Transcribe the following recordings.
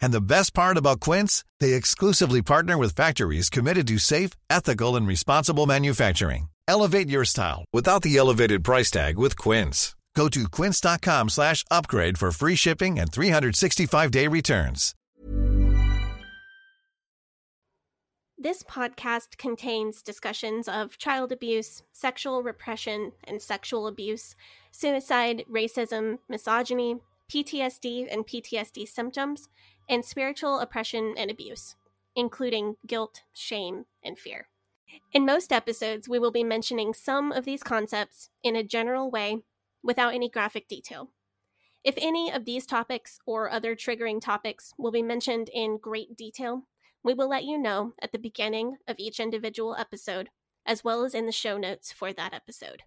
And the best part about Quince, they exclusively partner with factories committed to safe, ethical, and responsible manufacturing. Elevate your style without the elevated price tag with Quince. Go to quince.com slash upgrade for free shipping and 365-day returns. This podcast contains discussions of child abuse, sexual repression and sexual abuse, suicide, racism, misogyny, PTSD and PTSD symptoms, and spiritual oppression and abuse, including guilt, shame, and fear. In most episodes, we will be mentioning some of these concepts in a general way without any graphic detail. If any of these topics or other triggering topics will be mentioned in great detail, we will let you know at the beginning of each individual episode, as well as in the show notes for that episode.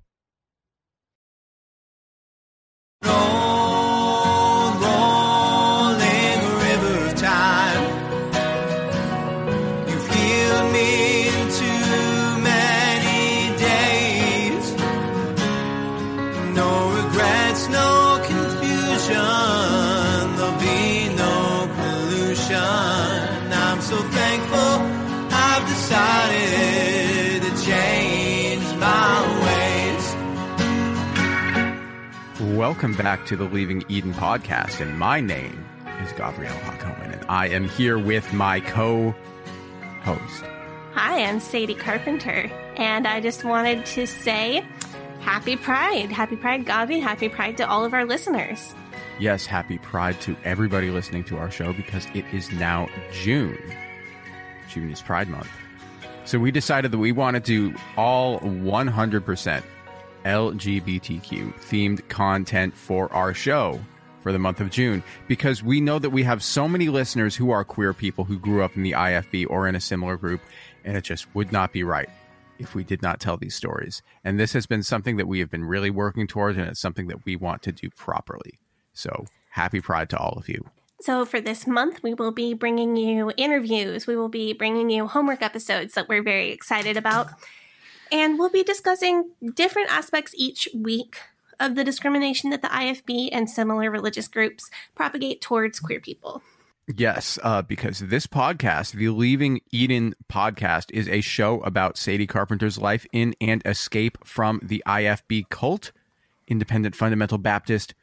Welcome back to the Leaving Eden podcast, and my name is Gabrielle Hakomen, and I am here with my co-host. Hi, I'm Sadie Carpenter, and I just wanted to say happy Pride. Happy Pride, Gavi. Happy Pride to all of our listeners. Yes, happy Pride to everybody listening to our show because it is now June. June is Pride Month. So we decided that we wanted to do all 100% LGBTQ themed content for our show for the month of June because we know that we have so many listeners who are queer people who grew up in the IFB or in a similar group, and it just would not be right if we did not tell these stories. And this has been something that we have been really working towards, and it's something that we want to do properly. So happy Pride to all of you. So, for this month, we will be bringing you interviews. We will be bringing you homework episodes that we're very excited about. And we'll be discussing different aspects each week of the discrimination that the IFB and similar religious groups propagate towards queer people. Yes, uh, because this podcast, the Leaving Eden podcast, is a show about Sadie Carpenter's life in and escape from the IFB cult, Independent Fundamental Baptist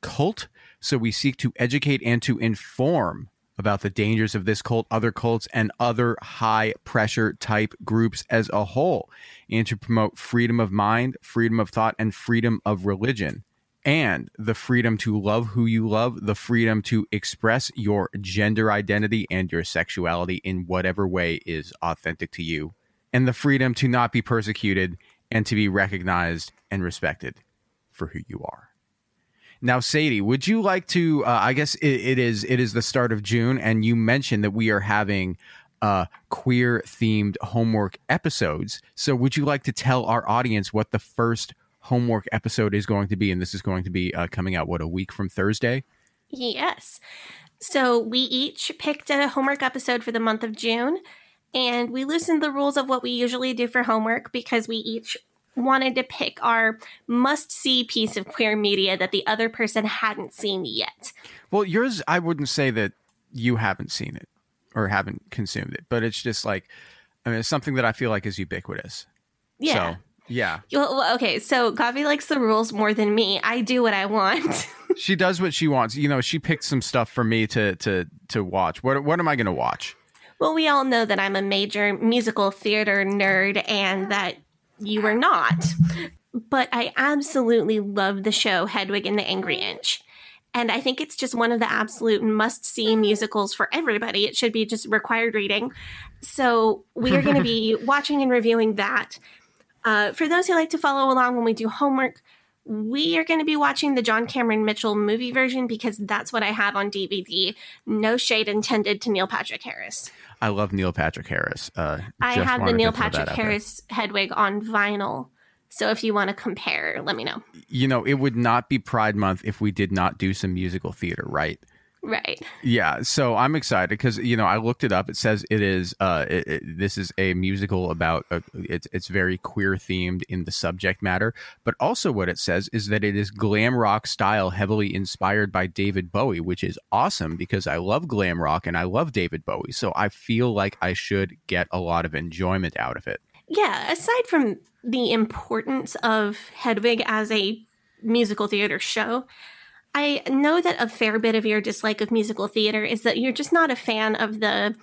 cult. So we seek to educate and to inform about the dangers of this cult, other cults, and other high pressure type groups as a whole, and to promote freedom of mind, freedom of thought, and freedom of religion and the freedom to love who you love, the freedom to express your gender identity and your sexuality in whatever way is authentic to you, and the freedom to not be persecuted and to be recognized and respected for who you are. Now, Sadie, would you like to? Uh, I guess it, it is it is the start of June, and you mentioned that we are having uh, queer themed homework episodes. So, would you like to tell our audience what the first homework episode is going to be, and this is going to be uh, coming out what a week from Thursday. Yes. So we each picked a homework episode for the month of June, and we loosened the rules of what we usually do for homework because we each wanted to pick our must see piece of queer media that the other person hadn't seen yet. Well, yours, I wouldn't say that you haven't seen it or haven't consumed it, but it's just like I mean, it's something that I feel like is ubiquitous. Yeah. So, yeah. Well, well, okay, so Gavi likes the rules more than me. I do what I want. she does what she wants. You know, she picked some stuff for me to to to watch. What what am I going to watch? well, we all know that I'm a major musical theater nerd and that you were not. But I absolutely love the show Hedwig and the Angry Inch. And I think it's just one of the absolute must see musicals for everybody. It should be just required reading. So we are going to be watching and reviewing that. Uh, for those who like to follow along when we do homework, we are going to be watching the John Cameron Mitchell movie version because that's what I have on DVD. No shade intended to Neil Patrick Harris. I love Neil Patrick Harris. Uh, I have the Neil Patrick there. Harris Hedwig on vinyl. So if you want to compare, let me know. You know, it would not be Pride Month if we did not do some musical theater, right? Right. Yeah, so I'm excited because you know I looked it up. It says it is uh it, it- this is a musical about uh it's it's very queer themed in the subject matter, but also what it says is that it is glam rock style, heavily inspired by David Bowie, which is awesome because I love glam rock and I love David Bowie. So I feel like I should get a lot of enjoyment out of it. Yeah, aside from the importance of Hedwig as a musical theater show, I know that a fair bit of your dislike of musical theater is that you're just not a fan of the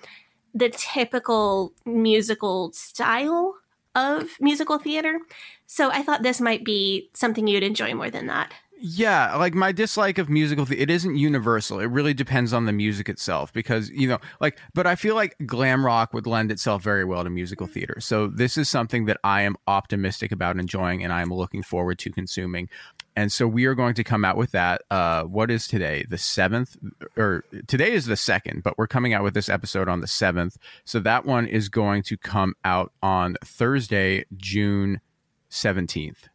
the typical musical style of musical theater. So I thought this might be something you'd enjoy more than that. Yeah, like my dislike of musical the- it isn't universal. It really depends on the music itself because, you know, like but I feel like glam rock would lend itself very well to musical theater. So this is something that I am optimistic about enjoying and I am looking forward to consuming. And so we are going to come out with that. Uh what is today? The 7th or today is the 2nd, but we're coming out with this episode on the 7th. So that one is going to come out on Thursday, June 17th.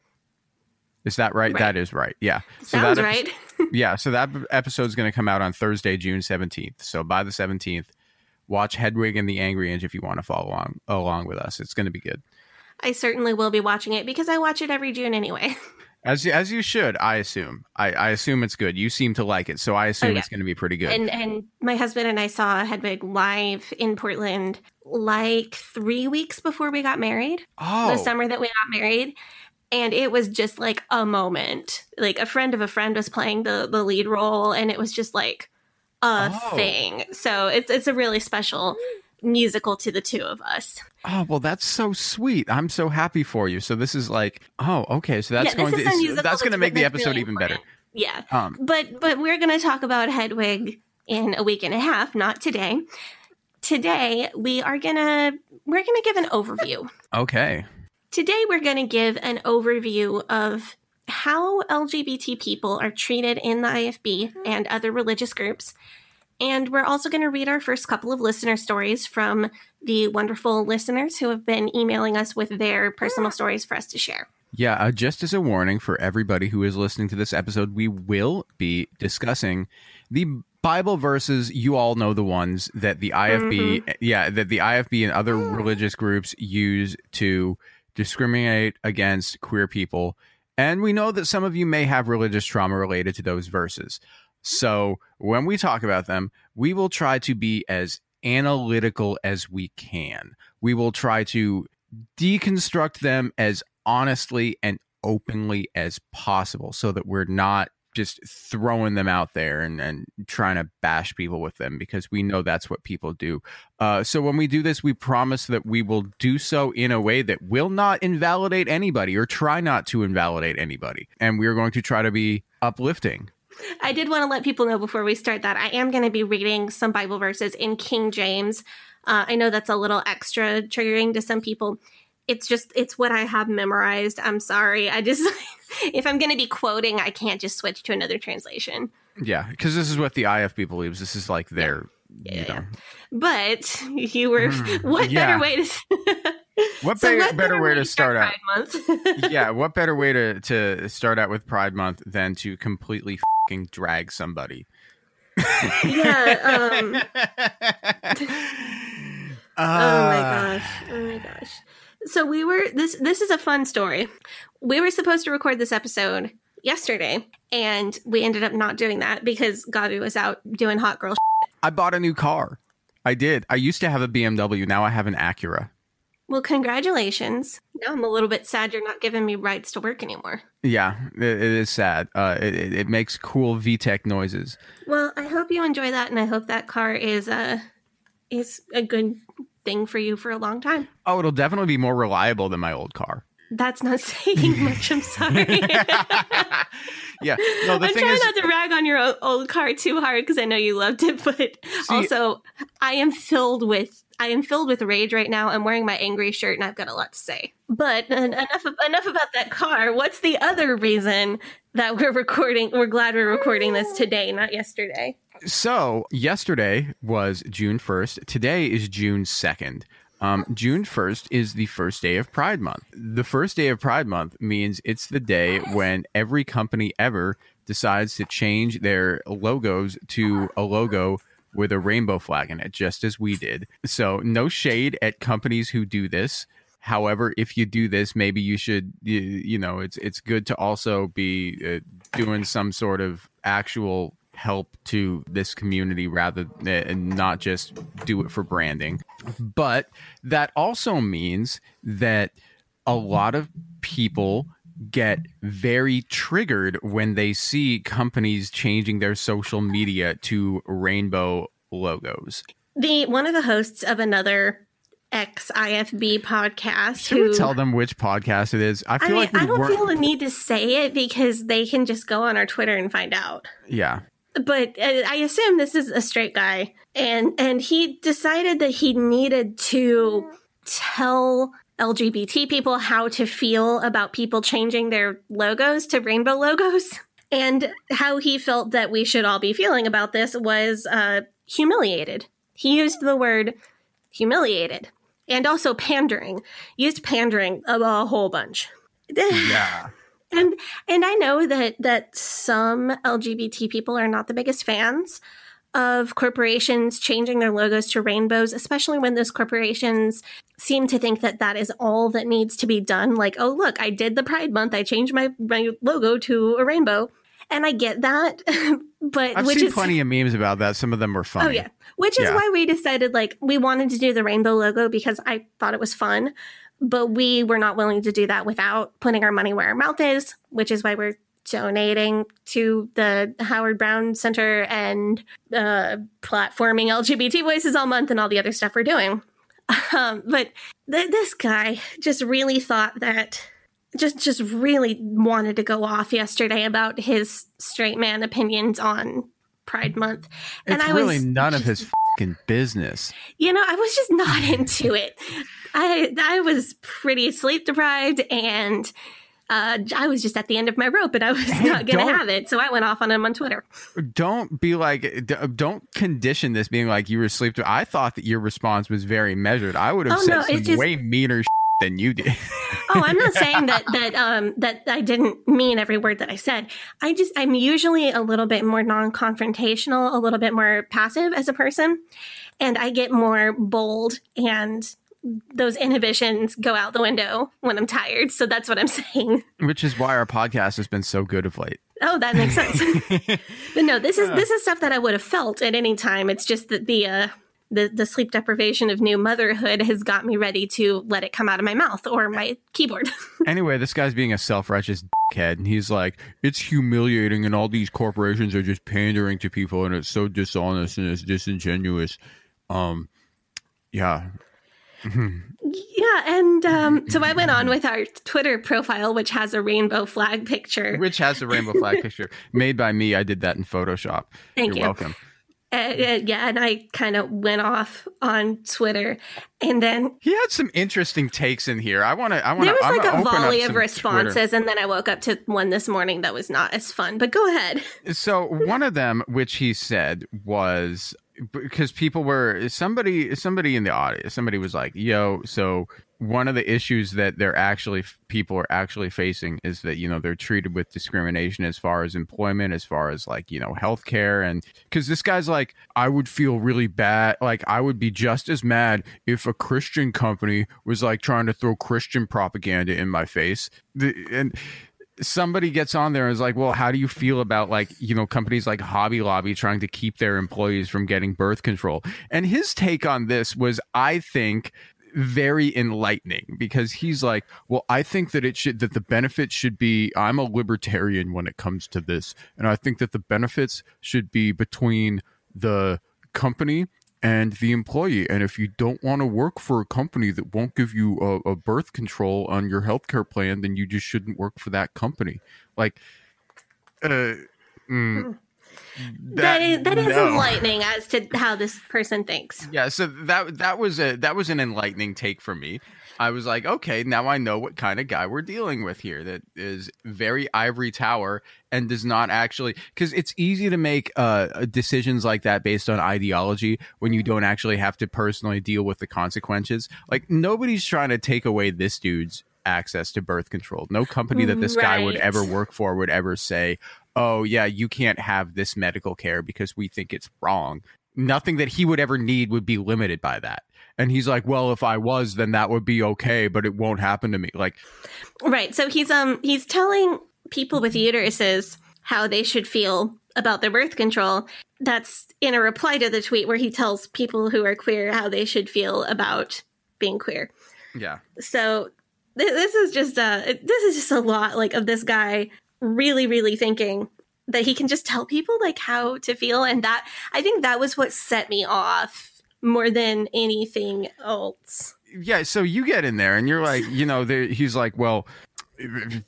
Is that right? Right. That is right. Yeah. So Sounds that right. yeah, so that episode is going to come out on Thursday, June seventeenth. So by the seventeenth, watch Hedwig and the Angry Inch if you want to follow along along with us. It's going to be good, I certainly will be watching it because I watch it every June anyway. as as you should. I assume. I, I assume it's good. You seem to like it, so I assume Oh, yeah. it's going to be pretty good. And and my husband and I saw Hedwig live in Portland like three weeks before we got married. oh, The summer that we got married. And it was just like a moment. Like a friend of a friend was playing the the lead role and it was just like a Oh. thing. So it's it's a really special musical to the two of us. oh, well, that's so sweet. I'm so happy for you. So this is like, oh, okay. So that's yeah, going to musical that's going to make the episode really even better. Yeah. Um, But but we're going to talk about Hedwig in a week and a half, not today. Today we are going to we're going to give an overview. okay. Today we're going to give an overview of how LGBT people are treated in the IFB and other religious groups. And we're also going to read our first couple of listener stories from the wonderful listeners who have been emailing us with their personal stories for us to share. Yeah, uh, just as a warning for everybody who is listening to this episode, we will be discussing the Bible verses. You all know the ones that the IFB, yeah, that the IFB and other religious groups use to discriminate against queer people. And we know that some of you may have religious trauma related to those verses. So when we talk about them, we will try to be as analytical as we can. We will try to deconstruct them as honestly and openly as possible so that we're not just throwing them out there and, and trying to bash people with them because we know that's what people do. Uh, so when we do this, we promise that we will do so in a way that will not invalidate anybody or try not to invalidate anybody. And we are going to try to be uplifting. I did want to let people know before we start that I am going to be reading some Bible verses in King James. Uh, I know that's a little extra triggering to some people. It's just, it's what I have memorized. I'm sorry. I just, if I'm going to be quoting, I can't just switch to another translation. Yeah, because this is what the IFB believes. This is like their, Yeah, you yeah. But you were, what Hmm. yeah. better way to, what, So be- what better way to start out? Month? yeah, what better way to to start out with Pride Month than to completely fucking drag somebody? yeah. Um, Uh, Oh my gosh. Oh my gosh. So we were this this is a fun story. We were supposed to record this episode yesterday and we ended up not doing that because Gabi was out doing hot girl shit. I bought a new car. I did. I used to have a BMW. Now I have an Acura. Well, congratulations. Now I'm a little bit sad you're not giving me rides to work anymore. Yeah, it, it is sad. Uh, it, it- makes cool VTEC noises. Well, I hope you enjoy that, and I hope that car is uh is a good thing for you for a long time. Oh, it'll definitely be more reliable than my old car. That's not saying much. I'm sorry. Yeah. No, the I'm thing trying is, not to rag on your old car too hard because I know you loved it, but also I am filled with I am filled with rage right now. I'm wearing my angry shirt and I've got a lot to say. But en- enough enough about that car. What's the other reason that we're recording? We're glad we're recording this ah. today, not yesterday. So yesterday was June 1st. Today is June 2nd. Um, June 1st is the first day of Pride Month. The first day of Pride Month means it's the day when every company ever decides to change their logos to a logo with a rainbow flag in it, just as we did. So, no shade at companies who do this. However, if you do this, maybe you should, you, you know, it's it's good to also be uh, doing some sort of actual help to this community rather eh, than not just do it for branding. But that also means that a lot of people get very triggered when they see companies changing their social media to rainbow logos. The one of the hosts of another ex IFB podcast Should who we tell them which podcast it is? I I feel mean, like I don't weren't. feel the need to say it because they can just go on our Twitter and find out. yeah. But uh, I assume this is a straight guy, and and he decided that he needed to tell LGBT people how to feel about people changing their logos to rainbow logos, and how he felt that we should all be feeling about this was uh, humiliated. He used the word humiliated and also pandering. Used pandering a, a whole bunch. Yeah. And and I know that that some LGBT people are not the biggest fans of corporations changing their logos to rainbows, especially when those corporations seem to think that that is all that needs to be done. Like, oh look, I did the Pride Month, I changed my, my logo to a rainbow, and I get that, but I've which seen is plenty of memes about that. Some of them were oh, funny. Oh yeah. Which is Yeah. why we decided like we wanted to do the rainbow logo because I thought it was fun, but we were not willing to do that without putting our money where our mouth is, which is why we're donating to the Howard Brown Center and uh, platforming LGBT voices all month and all the other stuff we're doing. Um, but th- this guy just really thought that just just really wanted to go off yesterday about his straight man opinions on Pride Month. It's I really was none of his fucking business. You know, I was just not into it. I I was pretty sleep deprived and uh, I was just at the end of my rope and I was Hey, not going to have it. So I went off on him on Twitter. Don't be like, don't condition this being like you were asleep. I thought that your response was very measured. I would have Oh, said no, some just- way meaner than you did. Oh, I'm not saying that that um that I didn't mean every word that I said. I just I'm usually a little bit more non-confrontational, a little bit more passive as a person, and I get more bold and those inhibitions go out the window when I'm tired. So that's what I'm saying. Which is why our podcast has been so good of late. Oh, that makes sense. but no, this is this is stuff that I would have felt at any time. It's just that the uh the, the sleep deprivation of new motherhood has got me ready to let it come out of my mouth or my keyboard. Anyway, this guy's being a self-righteous dickhead, and he's like, "It's humiliating, and all these corporations are just pandering to people, and it's so dishonest and it's disingenuous." Um, yeah, yeah, and um, so I went on with our Twitter profile, which has a rainbow flag picture. which has a rainbow flag picture made by me. I did that in Photoshop. Thank You're you. welcome. Uh, yeah, and I kind of went off on Twitter, and then He had some interesting takes in here. I want to. I want to. there was like a volley of responses, Twitter. and then I woke up to one this morning that was not as fun. But go ahead. So one of them, which he said was because people were somebody somebody in the audience somebody was like yo so one of the issues that they're actually people are actually facing is that you know they're treated with discrimination as far as employment as far as like you know healthcare and because this guy's like i would feel really bad like i would be just as mad if a christian company was like trying to throw christian propaganda in my face the, and somebody gets on there and is like, well, how do you feel about like, you know, companies like Hobby Lobby trying to keep their employees from getting birth control? And his take on this was, I think, very enlightening because he's like, well, I think that it should, that the benefits should be, I'm a libertarian when it comes to this. And I think that the benefits should be between the company and the employee. And if you don't want to work for a company that won't give you a, a birth control on your healthcare plan, then you just shouldn't work for that company. Like, uh, mm, that is that is no. enlightening as to how this person thinks. Yeah, so that that was a that was an enlightening take for me. I was like, okay, now I know what kind of guy we're dealing with here. That is very ivory tower and does not actually because it's easy to make uh, decisions like that based on ideology when you don't actually have to personally deal with the consequences. Like nobody's trying to take away this dude's access to birth control. No company that this guy would ever work for would ever say, "Oh yeah, you can't have this medical care because we think it's wrong." Nothing that he would ever need would be limited by that. And he's like, "Well, if I was, then that would be okay, but it won't happen to me." Like, Right. So he's um he's telling people with uteruses how they should feel about their birth control. That's in a reply to the tweet where he tells people who are queer how they should feel about being queer. yeah. So th- this is just uh this is just a lot like of this guy really really thinking that he can just tell people like how to feel and that I think that was what set me off more than anything else. yeah so you get in there and you're like you know there, he's like well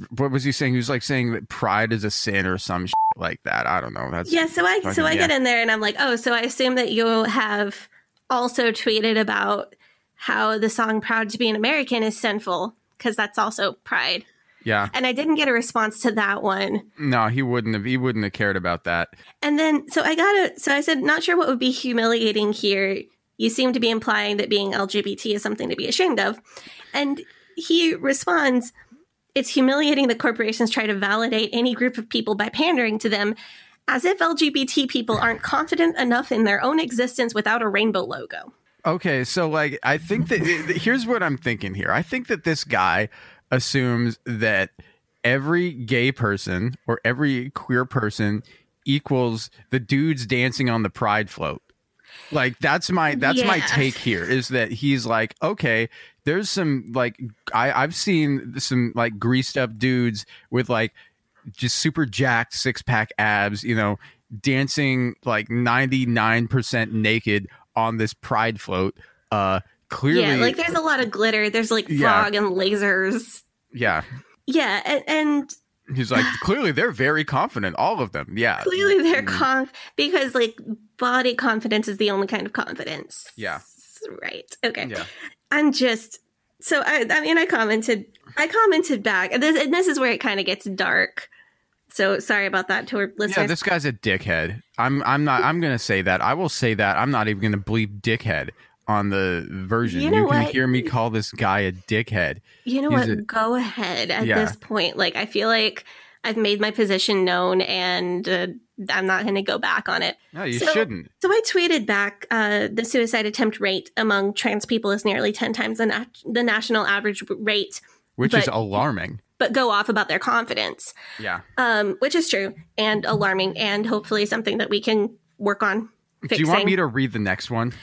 what was he saying he was like saying that pride is a sin or some shit like that i don't know that's Yeah, so I so I yeah. get in there and I'm like, oh, so I assume that you have also tweeted about how the song "Proud to Be an American" is sinful because that's also pride. Yeah And I didn't get a response to that one. no he wouldn't have he wouldn't have cared about that And then so I got it. So I said, not sure what would be humiliating here. You seem to be implying that being LGBT is something to be ashamed of. And he responds, it's humiliating that corporations try to validate any group of people by pandering to them as if LGBT people aren't confident enough in their own existence without a rainbow logo. Okay, so like I think that here's what I'm thinking here. I think that this guy assumes that every gay person or every queer person equals the dudes dancing on the pride float. Like that's my that's my take here is that he's like, okay, there's some like I I've seen some like greased up dudes with like just super jacked six pack abs, you know, dancing like 99% naked on this pride float. Uh clearly Yeah, like there's a lot of glitter. There's like Yeah. frog and lasers. yeah. Yeah, and, and He's like clearly they're very confident all of them. Yeah. clearly they're Mm. conf because like body confidence is the only kind of confidence. Yeah. Right. Okay. Yeah. I'm just so I I mean I commented I commented back and this and this is where it kind of gets dark. So sorry about that to our listeners. Yeah, this guy's a dickhead. I'm I'm not I'm gonna say that. I will say that. I'm not even gonna bleep dickhead on the version. You You, can what? hear me call this guy a dickhead. you know he's what? a- Go ahead at Yeah. this point. Like I feel like I've made my position known and uh, I'm not going to go back on it. No, you So- shouldn't. So I tweeted back uh, the suicide attempt rate among trans people is nearly 10 times the, the national average rate, Which is alarming. but go off about their confidence, Yeah. um, which is true and alarming and hopefully something that we can work on Do you want me to read the next one?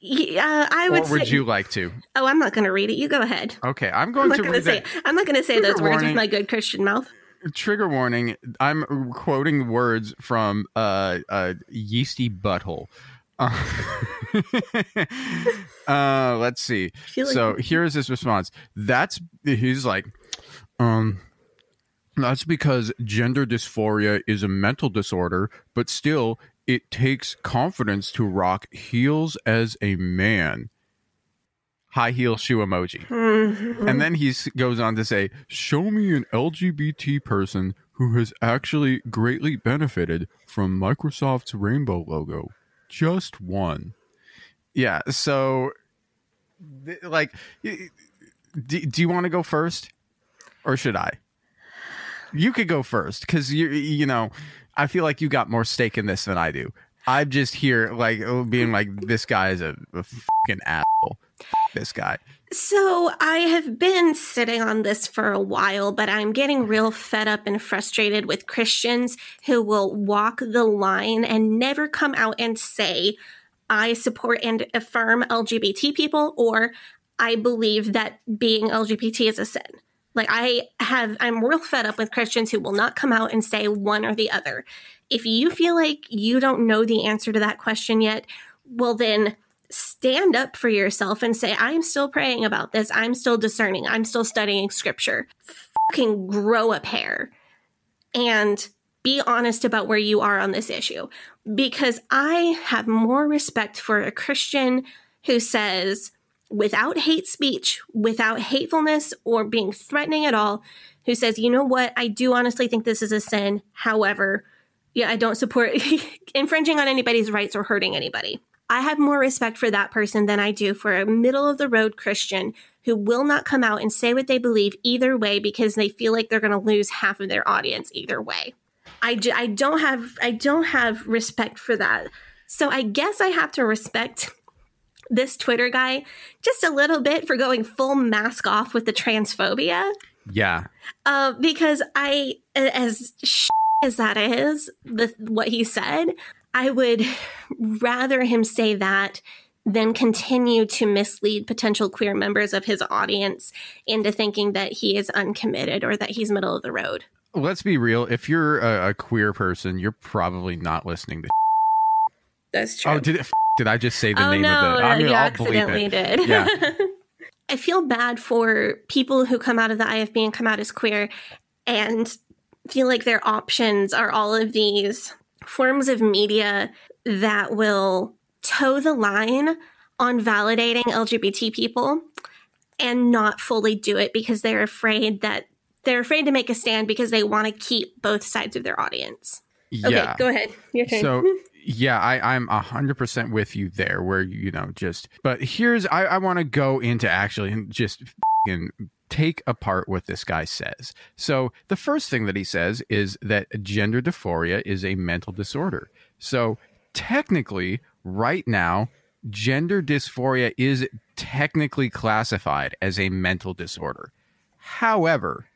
Yeah, I would Or would say, you like to? Oh, I'm not going to read it. You go ahead. Okay, I'm I'm going to read say. the I'm not going to say Trigger those words with my good Christian mouth. trigger warning. I'm quoting words from uh, uh yeasty butthole. Uh, uh, let's see. feel like- So here's his response. That's he's like, um, that's because gender dysphoria is a mental disorder, but still, it takes confidence to rock heels as a man. High heel shoe emoji. Mm-hmm. And then he goes on to say, Show me an LGBT person who has actually greatly benefited from Microsoft's rainbow logo. Just one. Yeah. So, th- like, do, do you want to go first or should I? You could go first because you, you know, I feel like you got more stake in this than I do. I'm just here, like, oh, being like, this guy is a, a fucking asshole. this guy. So I have been sitting on this for a while, but I'm getting real fed up and frustrated with Christians who will walk the line and never come out and say, I support and affirm LGBT people or I believe that being LGBT is a sin. Like I have I'm real fed up with Christians who will not come out and say one or the other. If you feel like you don't know the answer to that question yet, well then stand up for yourself and say, I'm still praying about this. I'm still discerning. I'm still studying scripture. Fucking grow a pair and be honest about where you are on this issue. Because I have more respect for a Christian who says, without hate speech, without hatefulness or being threatening at all, who says, you know what, I do honestly think this is a sin. However, yeah, I don't support infringing on anybody's rights or hurting anybody. I have more respect for that person than I do for a middle of the road Christian who will not come out and say what they believe either way because they feel like they're going to lose half of their audience either way. I, I don't have I don't have respect for that. So I guess I have to respect this Twitter guy just a little bit for going full mask off with the transphobia. Yeah. Uh, because I, as sh- as that is, the what he said, I would rather him say that than continue to mislead potential queer members of his audience into thinking that he is uncommitted or that he's middle of the road. Let's be real. If you're a, a queer person, you're probably not listening to. That's oh, true. Oh, did it, did I just say the oh name no, of the? I mean, you I'll accidentally it. did. Yeah. I feel bad for people who come out of the IFB and come out as queer and feel like their options are all of these forms of media that will toe the line on validating LGBT people and not fully do it because they're afraid that they're afraid to make a stand because they want to keep both sides of their audience. Okay, go ahead. Your turn. So yeah, I, I'm hundred percent with you there. Where you know just, but here's I, I want to go into actually and just and take apart what this guy says. So the first thing that he says is that gender dysphoria is a mental disorder. So technically, right now, gender dysphoria is technically classified as a mental disorder. However,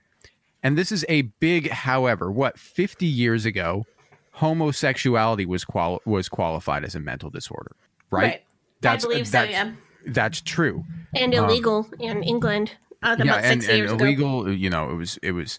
and this is a big however, what 50 years ago, homosexuality was qual- was qualified as a mental disorder, right? Right. I believe so, that's, yeah. That's true. and illegal in England uh, about yeah, six and, and years ago. illegal. You know, it was it was.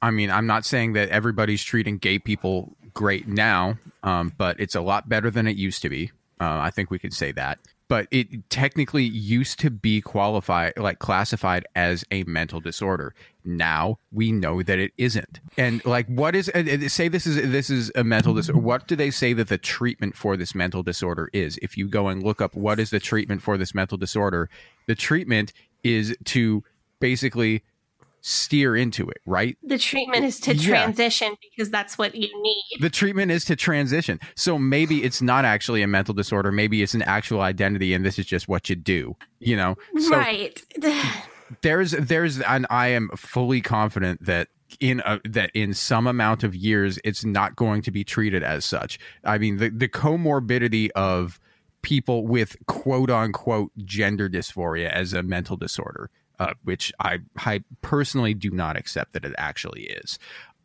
I mean, I'm not saying that everybody's treating gay people great now, um, but it's a lot better than it used to be. Uh, I think we could say that. But it technically used to be qualified, like classified as a mental disorder. Now we know that it isn't. And like, what is? uh, uh, Say this is this is a mental disorder. What do they say that the treatment for this mental disorder is? If you go and look up what is the treatment for this mental disorder, the treatment is to basically steer into it, right? the treatment is to Yeah. transition because that's what you need. The treatment is to transition. So maybe it's not actually a mental disorder. Maybe it's an actual identity, and this is just what you do. You know, so right. there's there's, and I am fully confident that in a, that in some amount of years, it's not going to be treated as such. I mean, the the comorbidity of people with quote unquote gender dysphoria as a mental disorder, uh, which I, I personally do not accept that it actually is.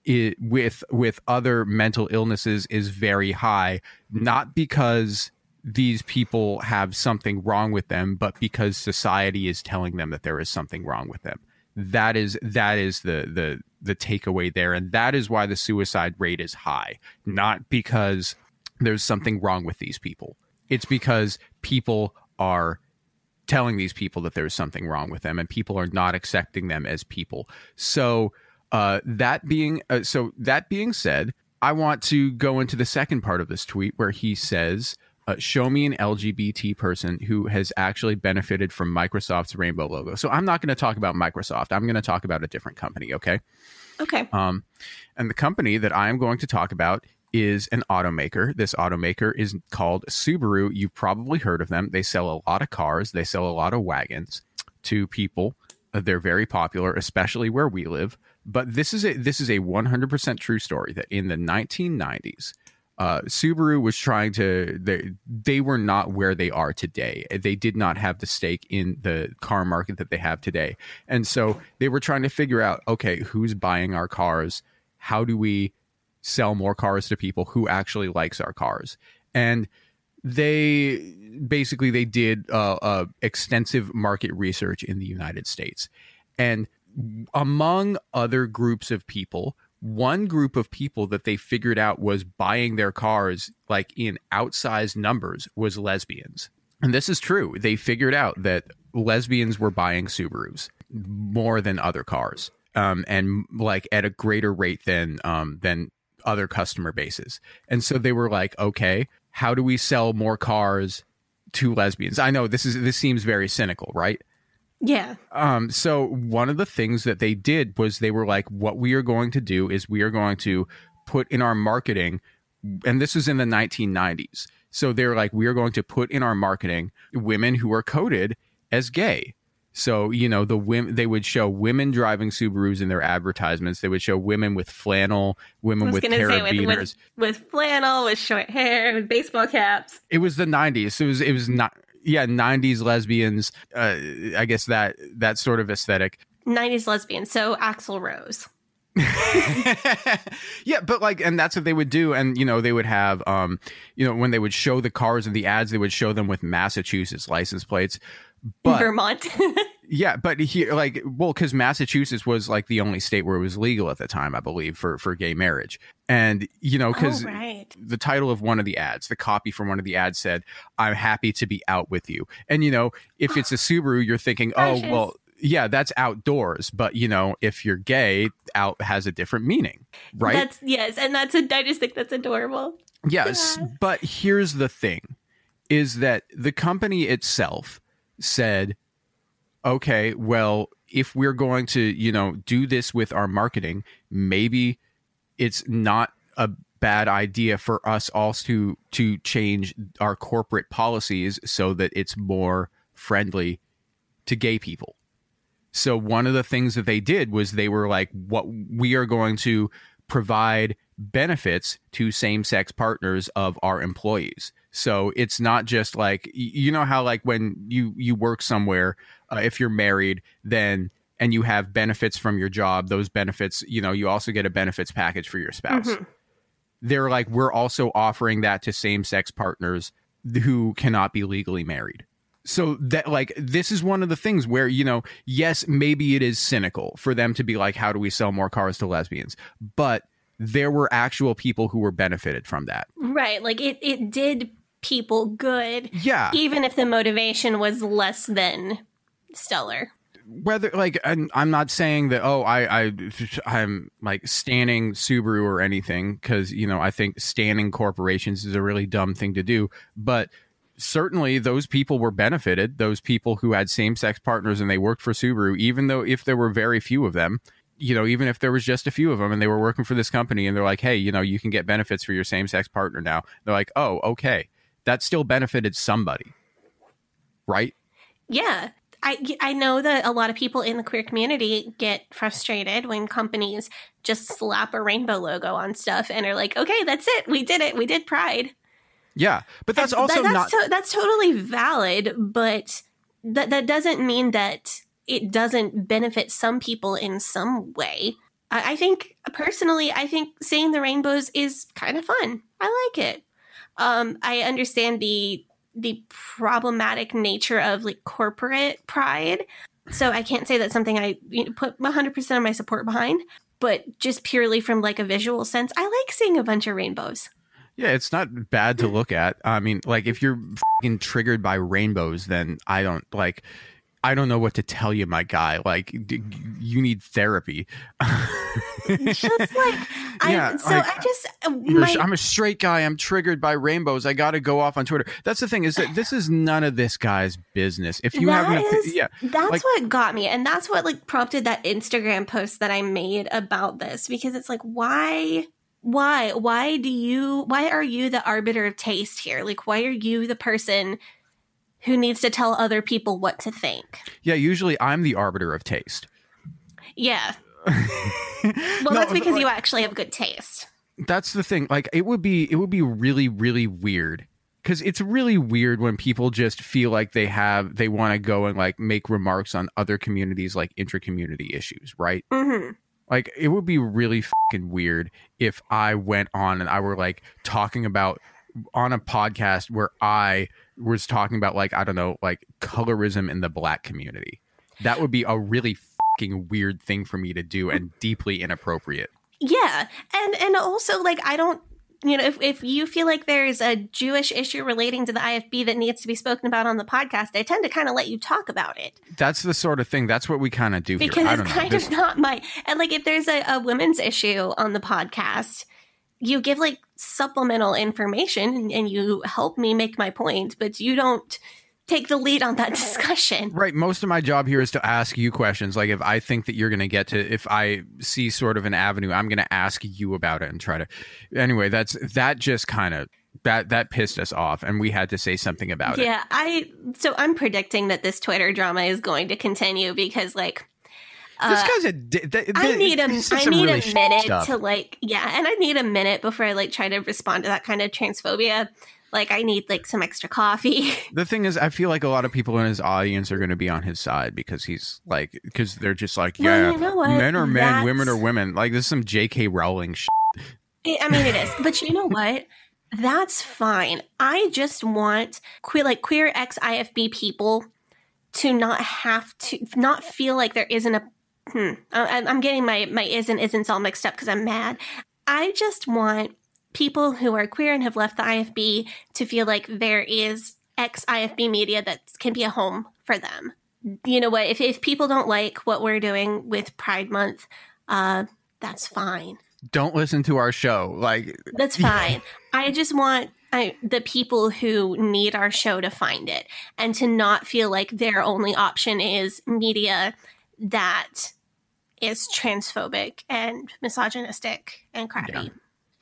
It, with with other mental illnesses is very high, not because these people have something wrong with them, but because society is telling them that there is something wrong with them. That is that is the the the takeaway there, and that is why the suicide rate is high, not because there's something wrong with these people. It's because people are telling these people that there's something wrong with them and people are not accepting them as people. So uh, that being uh, so that being said, I want to go into the second part of this tweet where he says, uh, "Show me an LGBT person who has actually benefited from Microsoft's rainbow logo." So I'm not going to talk about Microsoft. I'm going to talk about a different company. Okay. Okay. Um, and the company that I am going to talk about is an automaker. This automaker is called Subaru. You've probably heard of them. They sell a lot of cars, they sell a lot of wagons to people. Uh, They're very popular, especially where we live. But this is a this is a 100% true story that in the 1990s, uh, Subaru was trying to they they were not where they are today. They did not have the stake in the car market that they have today, and so they were trying to figure out okay, who's buying our cars? How do we sell more cars to people who actually likes our cars? And they basically they did uh, uh, extensive market research in the United States, and among other groups of people one group of people that they figured out was buying their cars like in outsized numbers was lesbians. And this is true. They figured out that lesbians were buying Subarus more than other cars. Um, and like at a greater rate than um, than other customer bases. And so they were like, okay, how do we sell more cars to lesbians? I know this is this seems very cynical, right? Yeah. Um, so one of the things that they did was they were like, what we are going to do is we are going to put in our marketing, and this was in the 1990s. So they're like, we are going to put in our marketing women who are coded as gay. So you know the women they would show women driving Subarus in their advertisements. They would show women with flannel, women with carabiners, with, with, with, flannel, with short hair, with baseball caps. It was the '90s. It was it was not yeah 90s lesbians uh, i guess that that sort of aesthetic 90s lesbians so axl rose yeah but like and that's what they would do and you know they would have um you know when they would show the cars in the ads they would show them with massachusetts license plates but vermont. Yeah but here like well because massachusetts was like the only state where it was legal at the time i believe for for gay marriage. And you know because oh, right. the title of one of the ads the copy from one of the ads said i'm happy to be out with you. And you know if it's a subaru you're thinking oh well yeah that's outdoors. But you know if you're gay out has a different meaning right? That's yes and that's a, i just think that's adorable. Yes yeah. but here's the thing is that the company itself said okay well if we're going to you know do this with our marketing maybe it's not a bad idea for us also to to change our corporate policies so that it's more friendly to gay people. So one of the things that they did was they were like what we are going to provide benefits to same-sex partners of our employees. So it's not just like you know how like when you you work somewhere uh, if you're married then and you have benefits from your job, those benefits, you know, you also get a benefits package for your spouse. Mm-hmm. They're like, we're also offering that to same sex partners who cannot be legally married. So that like this is one of the things where you know yes maybe it is cynical for them to be like how do we sell more cars to lesbians but there were actual people who were benefited from that right like it it did people good yeah even if the motivation was less than stellar whether like I'm, I'm not saying that oh I I I'm like standing Subaru or anything because you know I think standing corporations is a really dumb thing to do, but certainly those people were benefited. Those people who had same sex partners and they worked for Subaru, even though if there were very few of them, you know, even if there was just a few of them and they were working for this company and they're like, hey, you know, you can get benefits for your same sex partner now. They're like, oh, okay, that still benefited somebody, right? Yeah. I, I know that a lot of people in the queer community get frustrated when companies just slap a rainbow logo on stuff and are like, okay, that's it. We did it. We did Pride. Yeah. But that's and also that, that's not. To, that's totally valid. But that, that doesn't mean that it doesn't benefit some people in some way. I, I think, personally, I think seeing the rainbows is kind of fun. I like it. Um, I understand the the problematic nature of like corporate pride. So I can't say that's something I you know, put 100% of my support behind, but just purely from like a visual sense, I like seeing a bunch of rainbows. Yeah, it's not bad to look at. I mean, like if you're triggered by rainbows, then I don't like I don't know what to tell you, my guy. Like, d- you need therapy. just like, yeah, I, so like, I just, uh, my, I'm a straight guy. I'm triggered by rainbows. I got to go off on Twitter. That's the thing is that this is none of this guy's business. If you have, an, is, yeah, that's like, what got me, and that's what like prompted that Instagram post that I made about this because it's like, why? Why? Why do you? Why are you the arbiter of taste here? Like, why are you the person? Who needs to tell other people what to think. Yeah, usually I'm the arbiter of taste. Yeah. well, no, that's because like, you actually have good taste. that's the thing. Like it would be it would be really really weird because it's really weird when people just feel like they have they want to go and like make remarks on other communities like intra-community issues, right? hmm Like it would be really fucking weird if I went on and I were like talking about on a podcast where I was talking about like I don't know like colorism in the black community. That would be a really fucking weird thing for me to do and deeply inappropriate. Yeah, and and also like I don't. You know, if, if you feel like there's a Jewish issue relating to the IFB that needs to be spoken about on the podcast, I tend to kind of let you talk about it. That's the sort of thing. That's what we kind of do because here. It's know. kind This- of not my and like if there's a, a women's issue on the podcast you give like supplemental information and, and you help me make my point but you don't take the lead on that discussion Right. Most of my job here is to ask you questions. Like if I think that you're going to get to, if I see sort of an avenue, I'm going to ask you about it and try to. Anyway, that's that just kind of that that pissed us off, and we had to say something about it. yeah i so i'm predicting that this twitter drama is going to continue because like This uh, guy's a. di- th- I need a I need really a minute stuff. to like yeah, and I need a minute before I like try to respond to that kind of transphobia. Like I need like some extra coffee. The thing is, I feel like a lot of people in his audience are going to be on his side because he's like, because they're just like, Well, yeah, you know men are men, women are women. Like this is some J.K. Rowling shit. I mean, it is, but you know what? That's fine. I just want queer, like queer ex IFB people, to not have to not feel like there isn't a. Hmm, I, I'm getting my my is and isn't all mixed up because I'm mad. I just want people who are queer and have left the IFB to feel like there is ex IFB media that can be a home for them. You know what? If if people don't like what we're doing with Pride Month, uh, that's fine. Don't listen to our show. Like That's fine. I just want I, the people who need our show to find it and to not feel like their only option is media that is transphobic and misogynistic and crappy.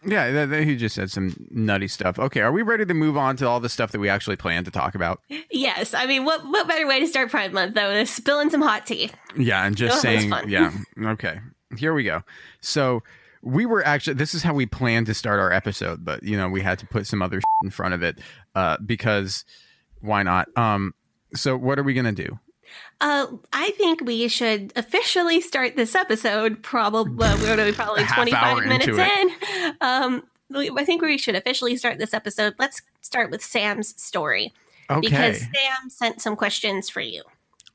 Yeah, th- th- he just said some nutty stuff. Okay, are we ready to move on to all the stuff that we actually plan to talk about? Yes, I mean, what what better way to start Pride Month though than spilling some hot tea? Yeah, and just Oh, saying, yeah, okay, here we go. So we were actually, this is how we planned to start our episode, but you know, we had to put some other in front of it uh, because why not? Um, so what are we gonna do? Uh, I think we should officially start this episode. Probably we're going to be probably A half twenty hour five minutes in. Um, I think we should officially start this episode. Let's start with Sam's story Okay. because Sam sent some questions for you.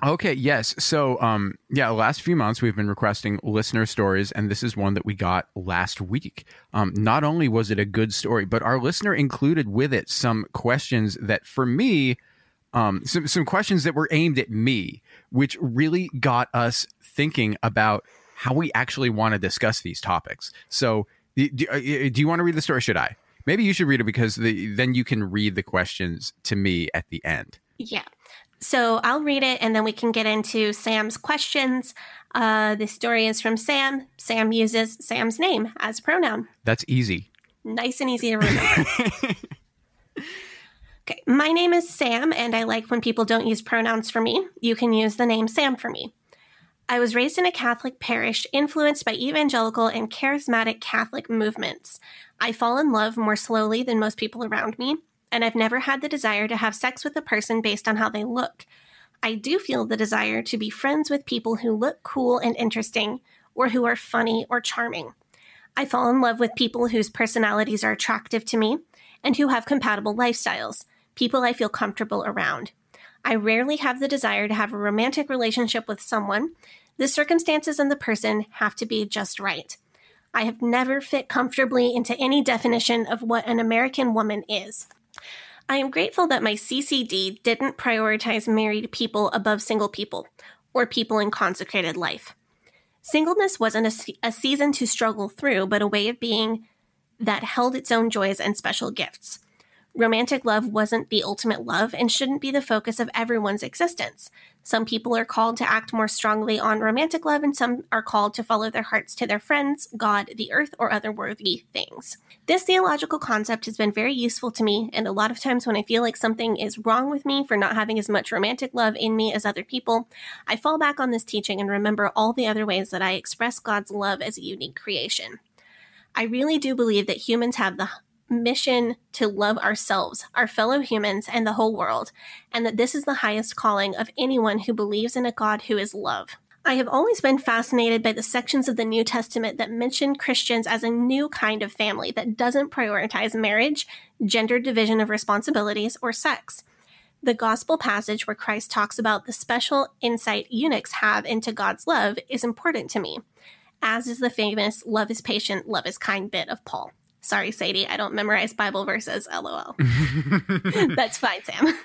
Okay, yes. So, um, yeah, the last few months we've been requesting listener stories, and this is one that we got last week. Um, not only was it a good story, but our listener included with it some questions that, for me, um, some some questions that were aimed at me, which really got us thinking about how we actually want to discuss these topics. So, do, do, uh, do you want to read the story? Should I? Maybe you should read it because the, then you can read the questions to me at the end. Yeah. So I'll read it and then we can get into Sam's questions. Uh, this story is from Sam. Sam uses Sam's name as pronoun. That's easy. Nice and easy to remember. okay. My name is Sam, and I like when people don't use pronouns for me. You can use the name Sam for me. I was raised in a Catholic parish influenced by evangelical and charismatic Catholic movements. I fall in love more slowly than most people around me, and I've never had the desire to have sex with a person based on how they look. I do feel the desire to be friends with people who look cool and interesting, or who are funny or charming. I fall in love with people whose personalities are attractive to me and who have compatible lifestyles, people I feel comfortable around. I rarely have the desire to have a romantic relationship with someone. The circumstances and the person have to be just right. I have never fit comfortably into any definition of what an American woman is. I am grateful that my CCD didn't prioritize married people above single people or people in consecrated life. Singleness wasn't a, a season to struggle through, but a way of being that held its own joys and special gifts. Romantic love wasn't the ultimate love and shouldn't be the focus of everyone's existence. Some people are called to act more strongly on romantic love, and some are called to follow their hearts to their friends, God, the earth, or other worthy things. This theological concept has been very useful to me, and a lot of times when I feel like something is wrong with me for not having as much romantic love in me as other people, I fall back on this teaching and remember all the other ways that I express God's love as a unique creation. I really do believe that humans have the mission to love ourselves, our fellow humans, and the whole world, and that this is the highest calling of anyone who believes in a God who is love. I have always been fascinated by the sections of the New Testament that mention Christians as a new kind of family that doesn't prioritize marriage, gender division of responsibilities, or sex. The gospel passage where Christ talks about the special insight eunuchs have into God's love is important to me, as is the famous love is patient, love is kind bit of Paul. Sorry, Sadie, I don't memorize Bible verses, lol. That's fine, Sam.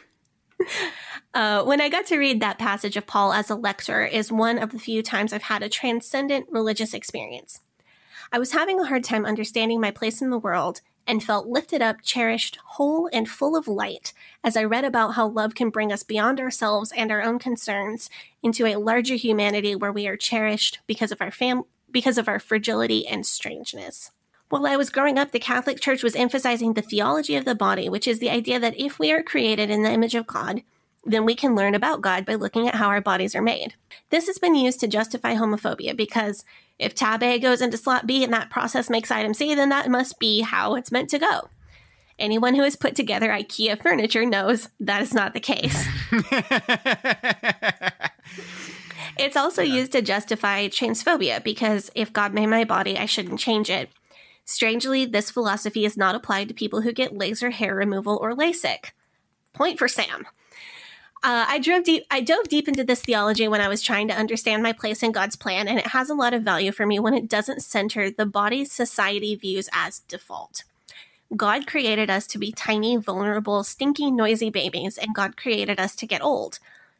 Uh, when I got to read that passage of Paul as a lecturer is one of the few times I've had a transcendent religious experience. I was having a hard time understanding my place in the world and felt lifted up, cherished, whole, and full of light as I read about how love can bring us beyond ourselves and our own concerns into a larger humanity where we are cherished because of our fam- because of our fragility and strangeness. While I was growing up, the Catholic Church was emphasizing the theology of the body, which is the idea that if we are created in the image of God, then we can learn about God by looking at how our bodies are made. This has been used to justify homophobia because if tab A goes into slot B and that process makes item C, then that must be how it's meant to go. Anyone who has put together IKEA furniture knows that is not the case. it's also used to justify transphobia because if God made my body, I shouldn't change it. Strangely, this philosophy is not applied to people who get laser hair removal or LASIK. Point for Sam. Uh, I drove deep. I dove deep into this theology when I was trying to understand my place in God's plan, and it has a lot of value for me when it doesn't center the body society views as default. God created us to be tiny, vulnerable, stinky, noisy babies, and God created us to get old.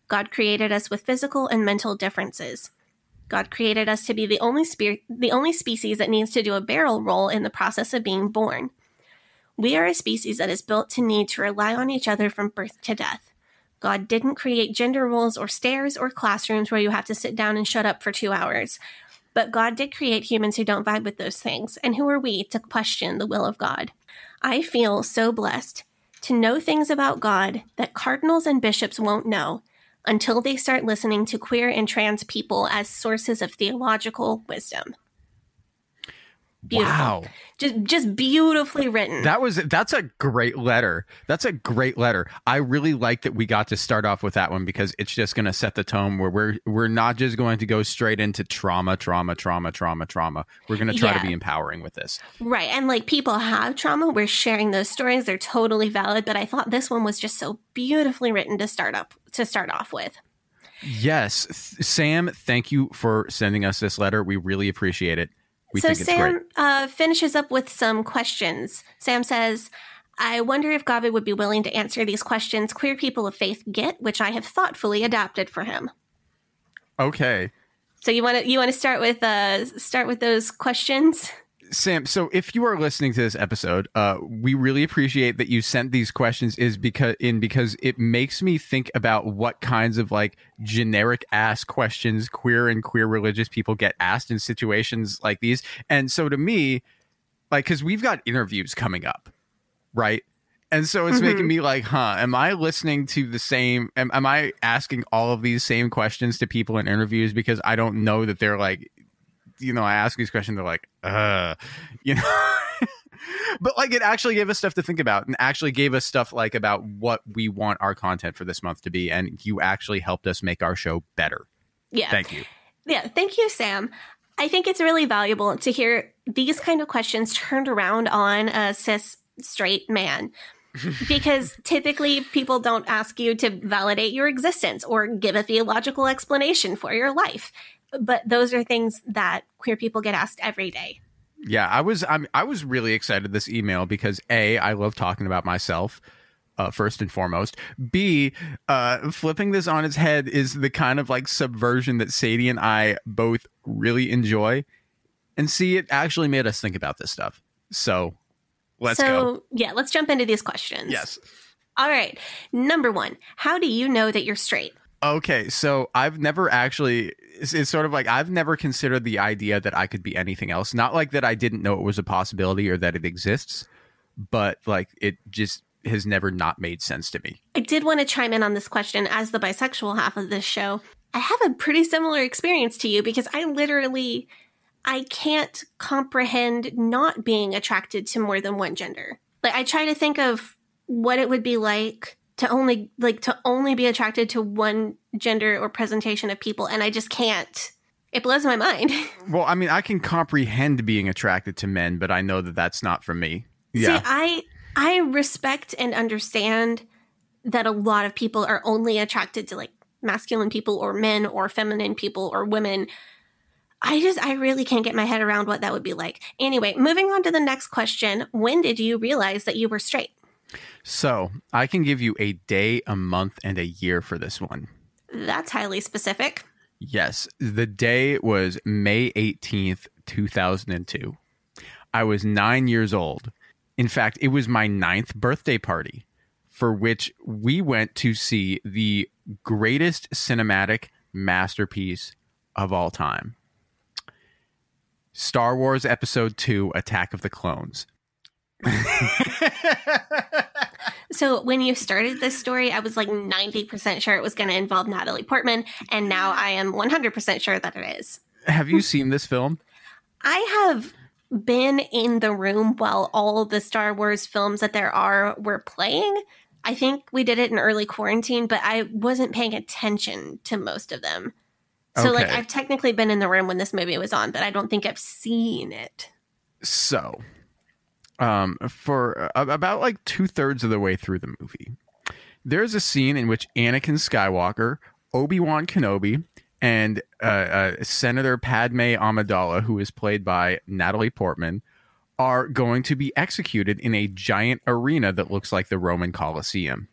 God created us with physical and mental differences. God created us to be the only spe- the only species that needs to do a barrel roll in the process of being born. We are a species that is built to need to rely on each other from birth to death. God didn't create gender roles or stairs or classrooms where you have to sit down and shut up for two hours. But God did create humans who don't vibe with those things, and who are we to question the will of God? I feel so blessed to know things about God that cardinals and bishops won't know until they start listening to queer and trans people as sources of theological wisdom. Beautiful. Wow. Just just beautifully written. That was that's a great letter. That's a great letter. I really like that we got to start off with that one because it's just going to set the tone where we're we're not just going to go straight into trauma, trauma, trauma, trauma, trauma. We're going to try Yeah. to be empowering with this. Right. And like people have trauma, we're sharing those stories. They're totally valid, but I thought this one was just so beautifully written to start up to start off with. Yes, Sam, thank you for sending us this letter. We really appreciate it. We so think it's Sam great. uh, finishes up with some questions. Sam says, I wonder if Gabe would be willing to answer these questions queer people of faith get, which I have thoughtfully adapted for him. Okay. So you want to you want to start with uh start with those questions? Sam, so if you are listening to this episode, uh, we really appreciate that you sent these questions is because in because it makes me think about what kinds of like generic ass questions queer and queer religious people get asked in situations like these. And so to me, like because we've got interviews coming up, right? And so it's making me like, huh, am I listening to the same am, am I asking all of these same questions to people in interviews because I don't know that they're like you know, I ask these questions, they're like, uh, you know. but like it actually gave us stuff to think about and actually gave us stuff like about what we want our content for this month to be. And you actually helped us make our show better. Yeah. Thank you. Yeah, thank you, Sam. I think it's really valuable to hear these kind of questions turned around on a cis straight man. because typically people don't ask you to validate your existence or give a theological explanation for your life. But those are things that queer people get asked every day. Yeah, I was I'm, I was really excited this email because a I love talking about myself. Uh, first and foremost, B, uh, flipping this on its head is the kind of like subversion that Sadie and I both really enjoy, and C, it actually made us think about this stuff. So, let's so, go. yeah, let's jump into these questions. Yes. All right. Number one, how do you know that you're straight? Okay, so I've never actually. It's, it's sort of like I've never considered the idea that I could be anything else. Not like that I didn't know it was a possibility or that it exists, but like it just has never not made sense to me. I did want to chime in on this question as the bisexual half of this show. I have a pretty similar experience to you because I literally I can't comprehend not being attracted to more than one gender. Like I try to think of what it would be like to only like to only be attracted to one gender or presentation of people and I just can't. It blows my mind. Well, I mean, I can comprehend being attracted to men, but I know that that's not for me. Yeah. See, I I respect and understand that a lot of people are only attracted to like masculine people or men or feminine people or women. I just I really can't get my head around what that would be like. Anyway, moving on to the next question, when did you realize that you were straight? so I can give you a day, a month, and a year for this one. That's highly specific. Yes, the day was May 18th, 2002. I was nine years old. In fact, it was my ninth birthday party, for which we went to see the greatest cinematic masterpiece of all time Star Wars Episode 2 Attack of the Clones. So when you started this story, I was like 90% sure it was going to involve Natalie Portman, and now I am 100% sure that it is. Have you seen this film? I have been in the room while all the Star Wars films that there are were playing. I think we did it in early quarantine, but I wasn't paying attention to most of them. So like I've technically been in the room when this movie was on, but I don't think I've seen it. So, um, for about like two thirds of the way through the movie, there's a scene in which Anakin Skywalker, Obi Wan Kenobi, and uh, uh, Senator Padme Amidala, who is played by Natalie Portman, are going to be executed in a giant arena that looks like the Roman Colosseum.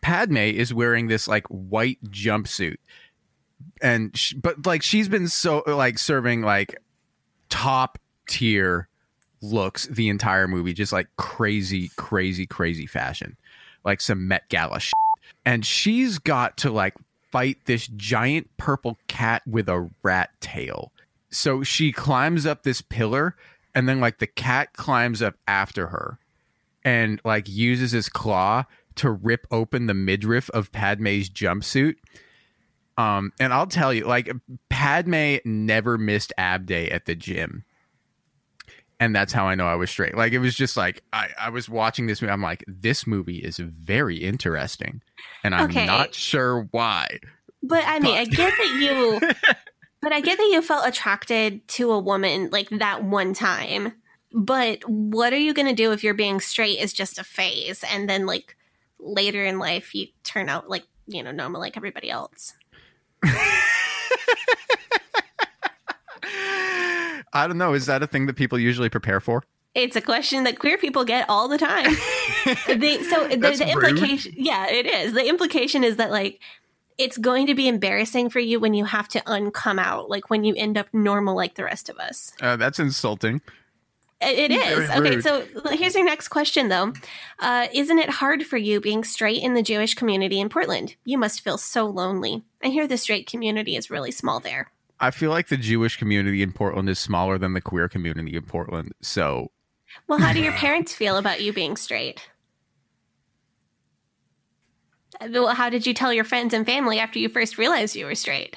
Padme is wearing this like white jumpsuit, and sh- but like she's been so like serving like top tier looks the entire movie, just like crazy, crazy, crazy fashion, like some Met Gala shit. And she's got to like fight this giant purple cat with a rat tail. So she climbs up this pillar, and then like the cat climbs up after her and like uses his claw to rip open the midriff of Padme's jumpsuit. Um, and I'll tell you, like Padme never missed ab day at the gym. And that's how I know I was straight. Like it was just like I, I was watching this movie. I'm like, this movie is very interesting. And I'm Okay. not sure why. But I mean, I get that you but I get that you felt attracted to a woman like that one time. But what are you going to do if you're being straight is just a phase and then like later in life you turn out like, you know, normal like everybody else? I don't know. Is that a thing that people usually prepare for? It's a question that queer people get all the time. they, so the, the rude. implication, yeah, it is. The implication is that like it's going to be embarrassing for you when you have to uncome out, like when you end up normal like the rest of us. Uh, that's insulting. It it is. Okay, so here's your next question though. Uh, isn't it hard for you being straight in the Jewish community in Portland? You must feel so lonely. I hear the straight community is really small there. I feel like the Jewish community in Portland is smaller than the queer community in Portland. So Well, how do your parents feel about you being straight? Well, how did you tell your friends and family after you first realized you were straight?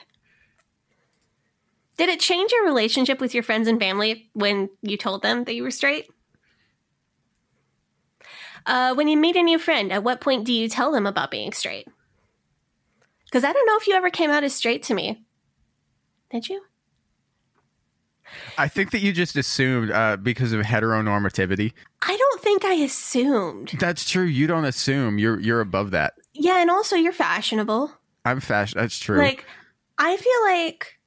Did it change your relationship with your friends and family when you told them that you were straight? Uh, when you meet a new friend, at what point do you tell them about being straight? Because I don't know if you ever came out as straight to me. Did you? I think that you just assumed uh, because of heteronormativity. I don't think I assumed. That's true. You don't assume. You're you're above that. Yeah, and also you're fashionable. I'm fashion. That's true. Like, I feel like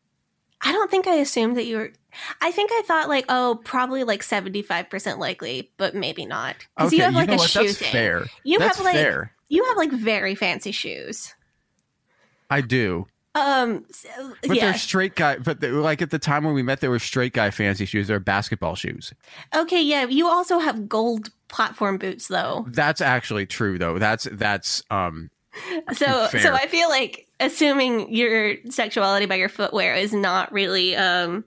I don't think I assumed that you were. I think I thought like, oh, probably like seventy five percent likely, but maybe not because you have like know a what? shoe That's thing. fair. You That's have like fair. you have like very fancy shoes. I do. Um, so- But yeah. they're straight guy. But they, like at the time when we met, they were straight guy fancy shoes. They're basketball shoes. Okay, yeah. You also have gold platform boots though. That's actually true, though. That's that's um. So Fair. so I feel like assuming your sexuality by your footwear is not really um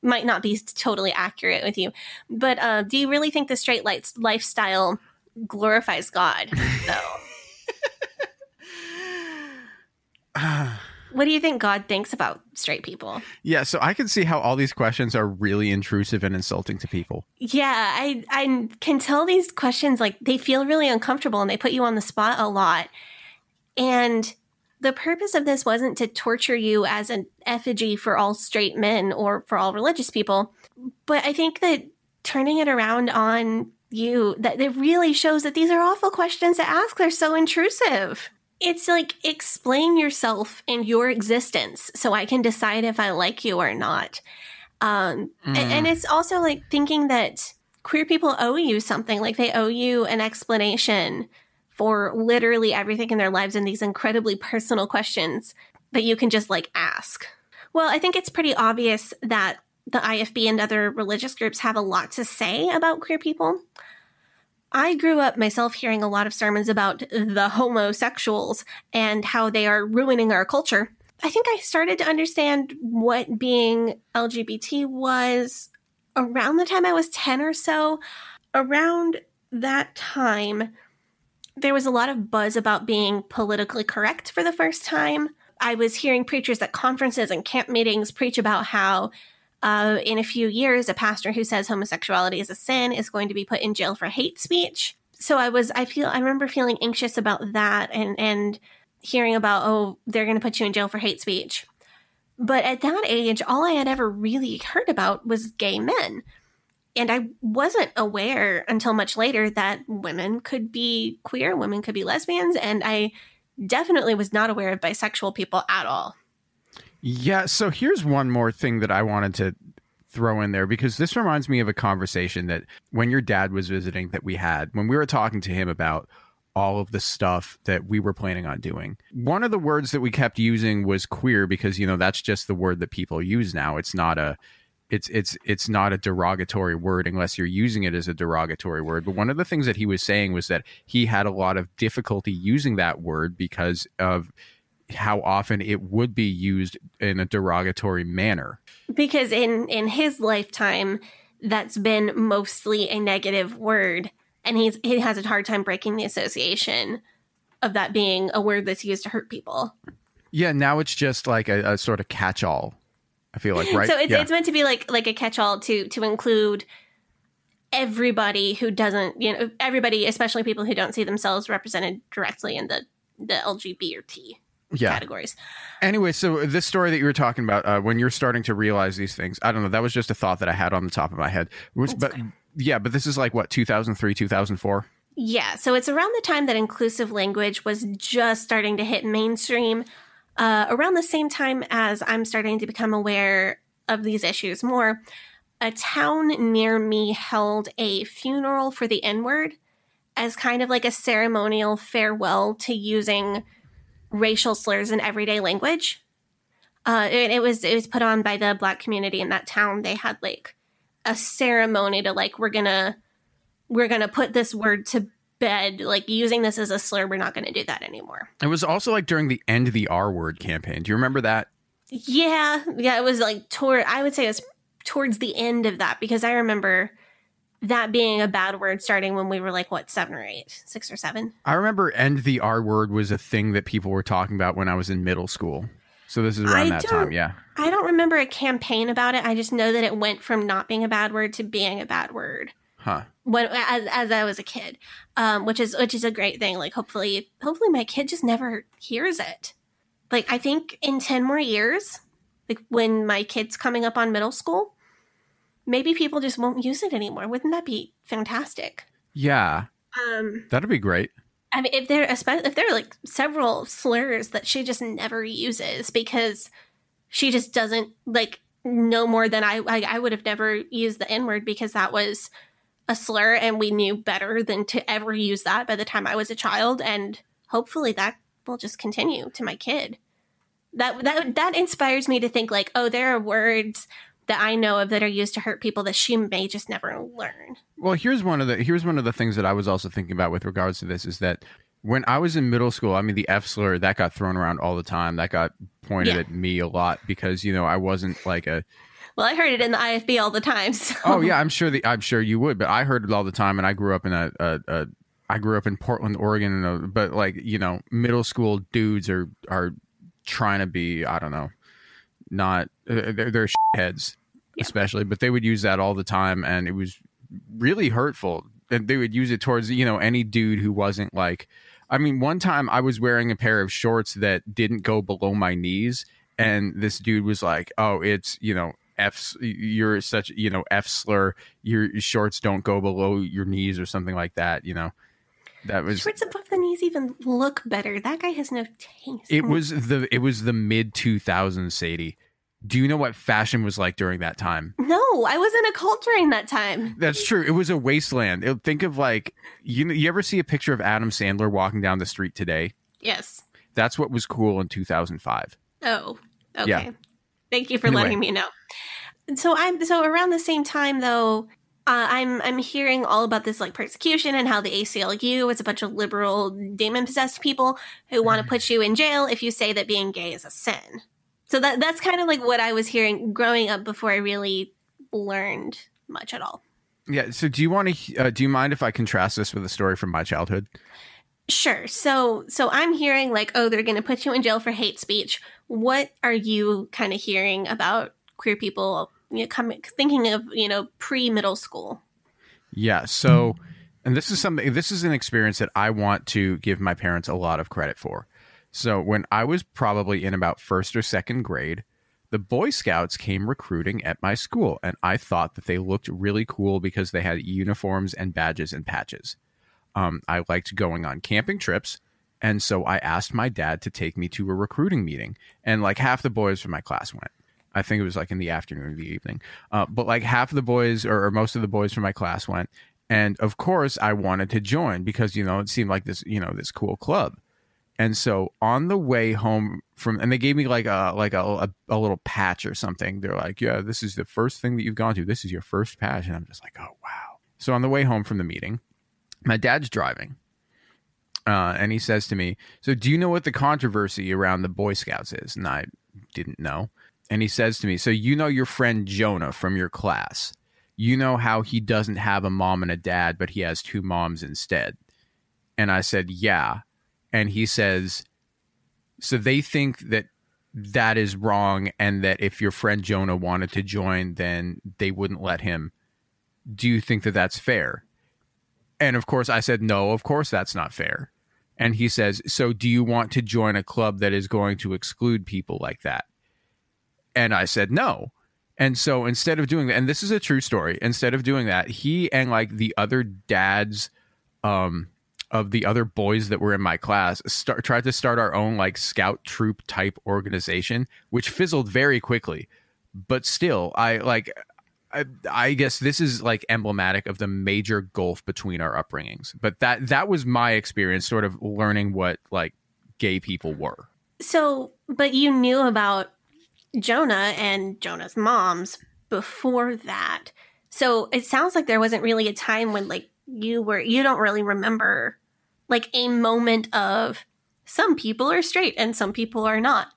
might not be totally accurate with you. But uh do you really think the straight lights lifestyle glorifies God though? What do you think God thinks about straight people? Yeah, so I can see how all these questions are really intrusive and insulting to people. Yeah, I I can tell these questions like they feel really uncomfortable and they put you on the spot a lot. And the purpose of this wasn't to torture you as an effigy for all straight men or for all religious people, but I think that turning it around on you that it really shows that these are awful questions to ask. They're so intrusive. It's like explain yourself and your existence so I can decide if I like you or not. Um, Mm. and, and it's also like thinking that queer people owe you something, like they owe you an explanation for literally everything in their lives and these incredibly personal questions that you can just like ask. Well, I think it's pretty obvious that the IFB and other religious groups have a lot to say about queer people. I grew up myself hearing a lot of sermons about the homosexuals and how they are ruining our culture. I think I started to understand what being LGBT was around the time I was 10 or so. Around that time, there was a lot of buzz about being politically correct for the first time. I was hearing preachers at conferences and camp meetings preach about how uh, in a few years, a pastor who says homosexuality is a sin is going to be put in jail for hate speech. So I was, I feel, I remember feeling anxious about that and, and hearing about, oh, they're going to put you in jail for hate speech. But at that age, all I had ever really heard about was gay men. And I wasn't aware until much later that women could be queer, women could be lesbians, and I definitely was not aware of bisexual people at all. Yeah, so here's one more thing that I wanted to throw in there because this reminds me of a conversation that when your dad was visiting that we had when we were talking to him about all of the stuff that we were planning on doing. One of the words that we kept using was queer because you know that's just the word that people use now. It's not a it's it's it's not a derogatory word unless you're using it as a derogatory word. But one of the things that he was saying was that he had a lot of difficulty using that word because of how often it would be used in a derogatory manner. because in in his lifetime that's been mostly a negative word and he's he has a hard time breaking the association of that being a word that's used to hurt people Yeah, now it's just like a, a sort of catch-all. I feel like right. so it's, yeah. it's meant to be like like a catch-all to to include everybody who doesn't you know everybody especially people who don't see themselves represented directly in the the lgb or t yeah. categories Anyway, so this story that you were talking about, uh, when you're starting to realize these things, I don't know. That was just a thought that I had on the top of my head. Which, but yeah, but this is like what 2003, 2004. Yeah, so it's around the time that inclusive language was just starting to hit mainstream, uh, around the same time as I'm starting to become aware of these issues more. A town near me held a funeral for the N word as kind of like a ceremonial farewell to using racial slurs in everyday language. Uh, it, it was it was put on by the black community in that town. They had like a ceremony to like we're gonna we're going to put this word to bed like using this as a slur we're not going to do that anymore It was also like during the end of the R word campaign. Do you remember that? yeah yeah it was like toward i would say it was towards the end of that because i remember that being a bad word starting when we were like what seven or eight six or seven I remember end the R word was a thing that people were talking about when I was in middle school. So this is around I that time. Yeah. i don't remember a campaign about it i just know that it went from not being a bad word to being a bad word Huh. when as, as I was a kid, um, which is which is a great thing. Like hopefully, hopefully my kid just never hears it. Like I think in ten more years, like when my kid's coming up on middle school, maybe people just won't use it anymore. Wouldn't that be fantastic? Yeah. Um, That'd be great. I mean, if there if there are like several slurs that she just never uses because she just doesn't like no more than I I, I would have never used the N word because that was a slur and we knew better than to ever use that by the time I was a child and hopefully that will just continue to my kid. That that that inspires me to think like, oh, there are words that I know of that are used to hurt people that she may just never learn. Well, here's one of the here's one of the things that I was also thinking about with regards to this is that when I was in middle school, I mean the F slur that got thrown around all the time. That got pointed Yeah. at me a lot because you know I wasn't like a Well, I heard it in the IFB all the time. So. oh yeah I'm sure the I'm sure you would, but I heard it all the time, and I grew up in a, a, a I grew up in Portland, Oregon, and a, but like you know middle school dudes are are trying to be I don't know, not uh, they're, they're heads especially, but they would use that all the time, and it was really hurtful. And they would use it towards you know any dude who wasn't like. I mean, one time I was wearing a pair of shorts that didn't go below my knees, and this dude was like, "Oh, it's you know F. You're such you know F slur. Your shorts don't go below your knees or something like that." You know, that was Shorts above the knees even look better. That guy has no taste. it was the it was the mid 2000s, Sadie. Do you know what fashion was like during that time? No, I was in a cult during that time. That's true. It was a wasteland. It- think of like you know, you ever see a picture of Adam Sandler walking down the street today? Yes. That's what was cool in 2005. Oh, okay. Yeah. Thank you for Anyway. letting me know. So I'm so around the same time though. Uh, I'm I'm hearing all about this like persecution and how the ACLU is a bunch of liberal demon possessed people who want to put you in jail if you say that being gay is a sin. So that that's kind of like what I was hearing growing up before I really learned much at all. Yeah. So do you want to? Uh, do you mind if I contrast this with a story from my childhood? Sure. So so I'm hearing like, oh, they're going to put you in jail for hate speech. What are you kind of hearing about queer people? You know, coming thinking of you know pre middle school. Yeah. So, and this is something, this is an experience that I want to give my parents a lot of credit for. So, when I was probably in about first or second grade, the Boy Scouts came recruiting at my school, and I thought that they looked really cool because they had uniforms and badges and patches. Um, I liked going on camping trips, and so I asked my dad to take me to a recruiting meeting, and like half the boys from my class went. I think it was like in the afternoon or the evening. Uh, but like half of the boys or, or most of the boys from my class went. And of course, I wanted to join because, you know, it seemed like this, you know, this cool club. And so on the way home from, and they gave me like a, like a, a, a little patch or something. They're like, yeah, this is the first thing that you've gone to. This is your first patch. And I'm just like, oh, wow. So on the way home from the meeting, my dad's driving. Uh, and he says to me, So, do you know what the controversy around the Boy Scouts is? And I didn't know. And he says to me, So, you know your friend Jonah from your class. You know how he doesn't have a mom and a dad, but he has two moms instead. And I said, Yeah. And he says, So they think that that is wrong, and that if your friend Jonah wanted to join, then they wouldn't let him. Do you think that that's fair? And of course, I said, No, of course that's not fair. And he says, So do you want to join a club that is going to exclude people like that? And I said, No. And so instead of doing that, and this is a true story, instead of doing that, he and like the other dads um, of the other boys that were in my class start, tried to start our own like scout troop type organization, which fizzled very quickly. But still, I like I, I guess this is like emblematic of the major gulf between our upbringings. But that that was my experience, sort of learning what like gay people were. So, but you knew about Jonah and Jonah's moms before that. So it sounds like there wasn't really a time when like you were you don't really remember like a moment of some people are straight and some people are not.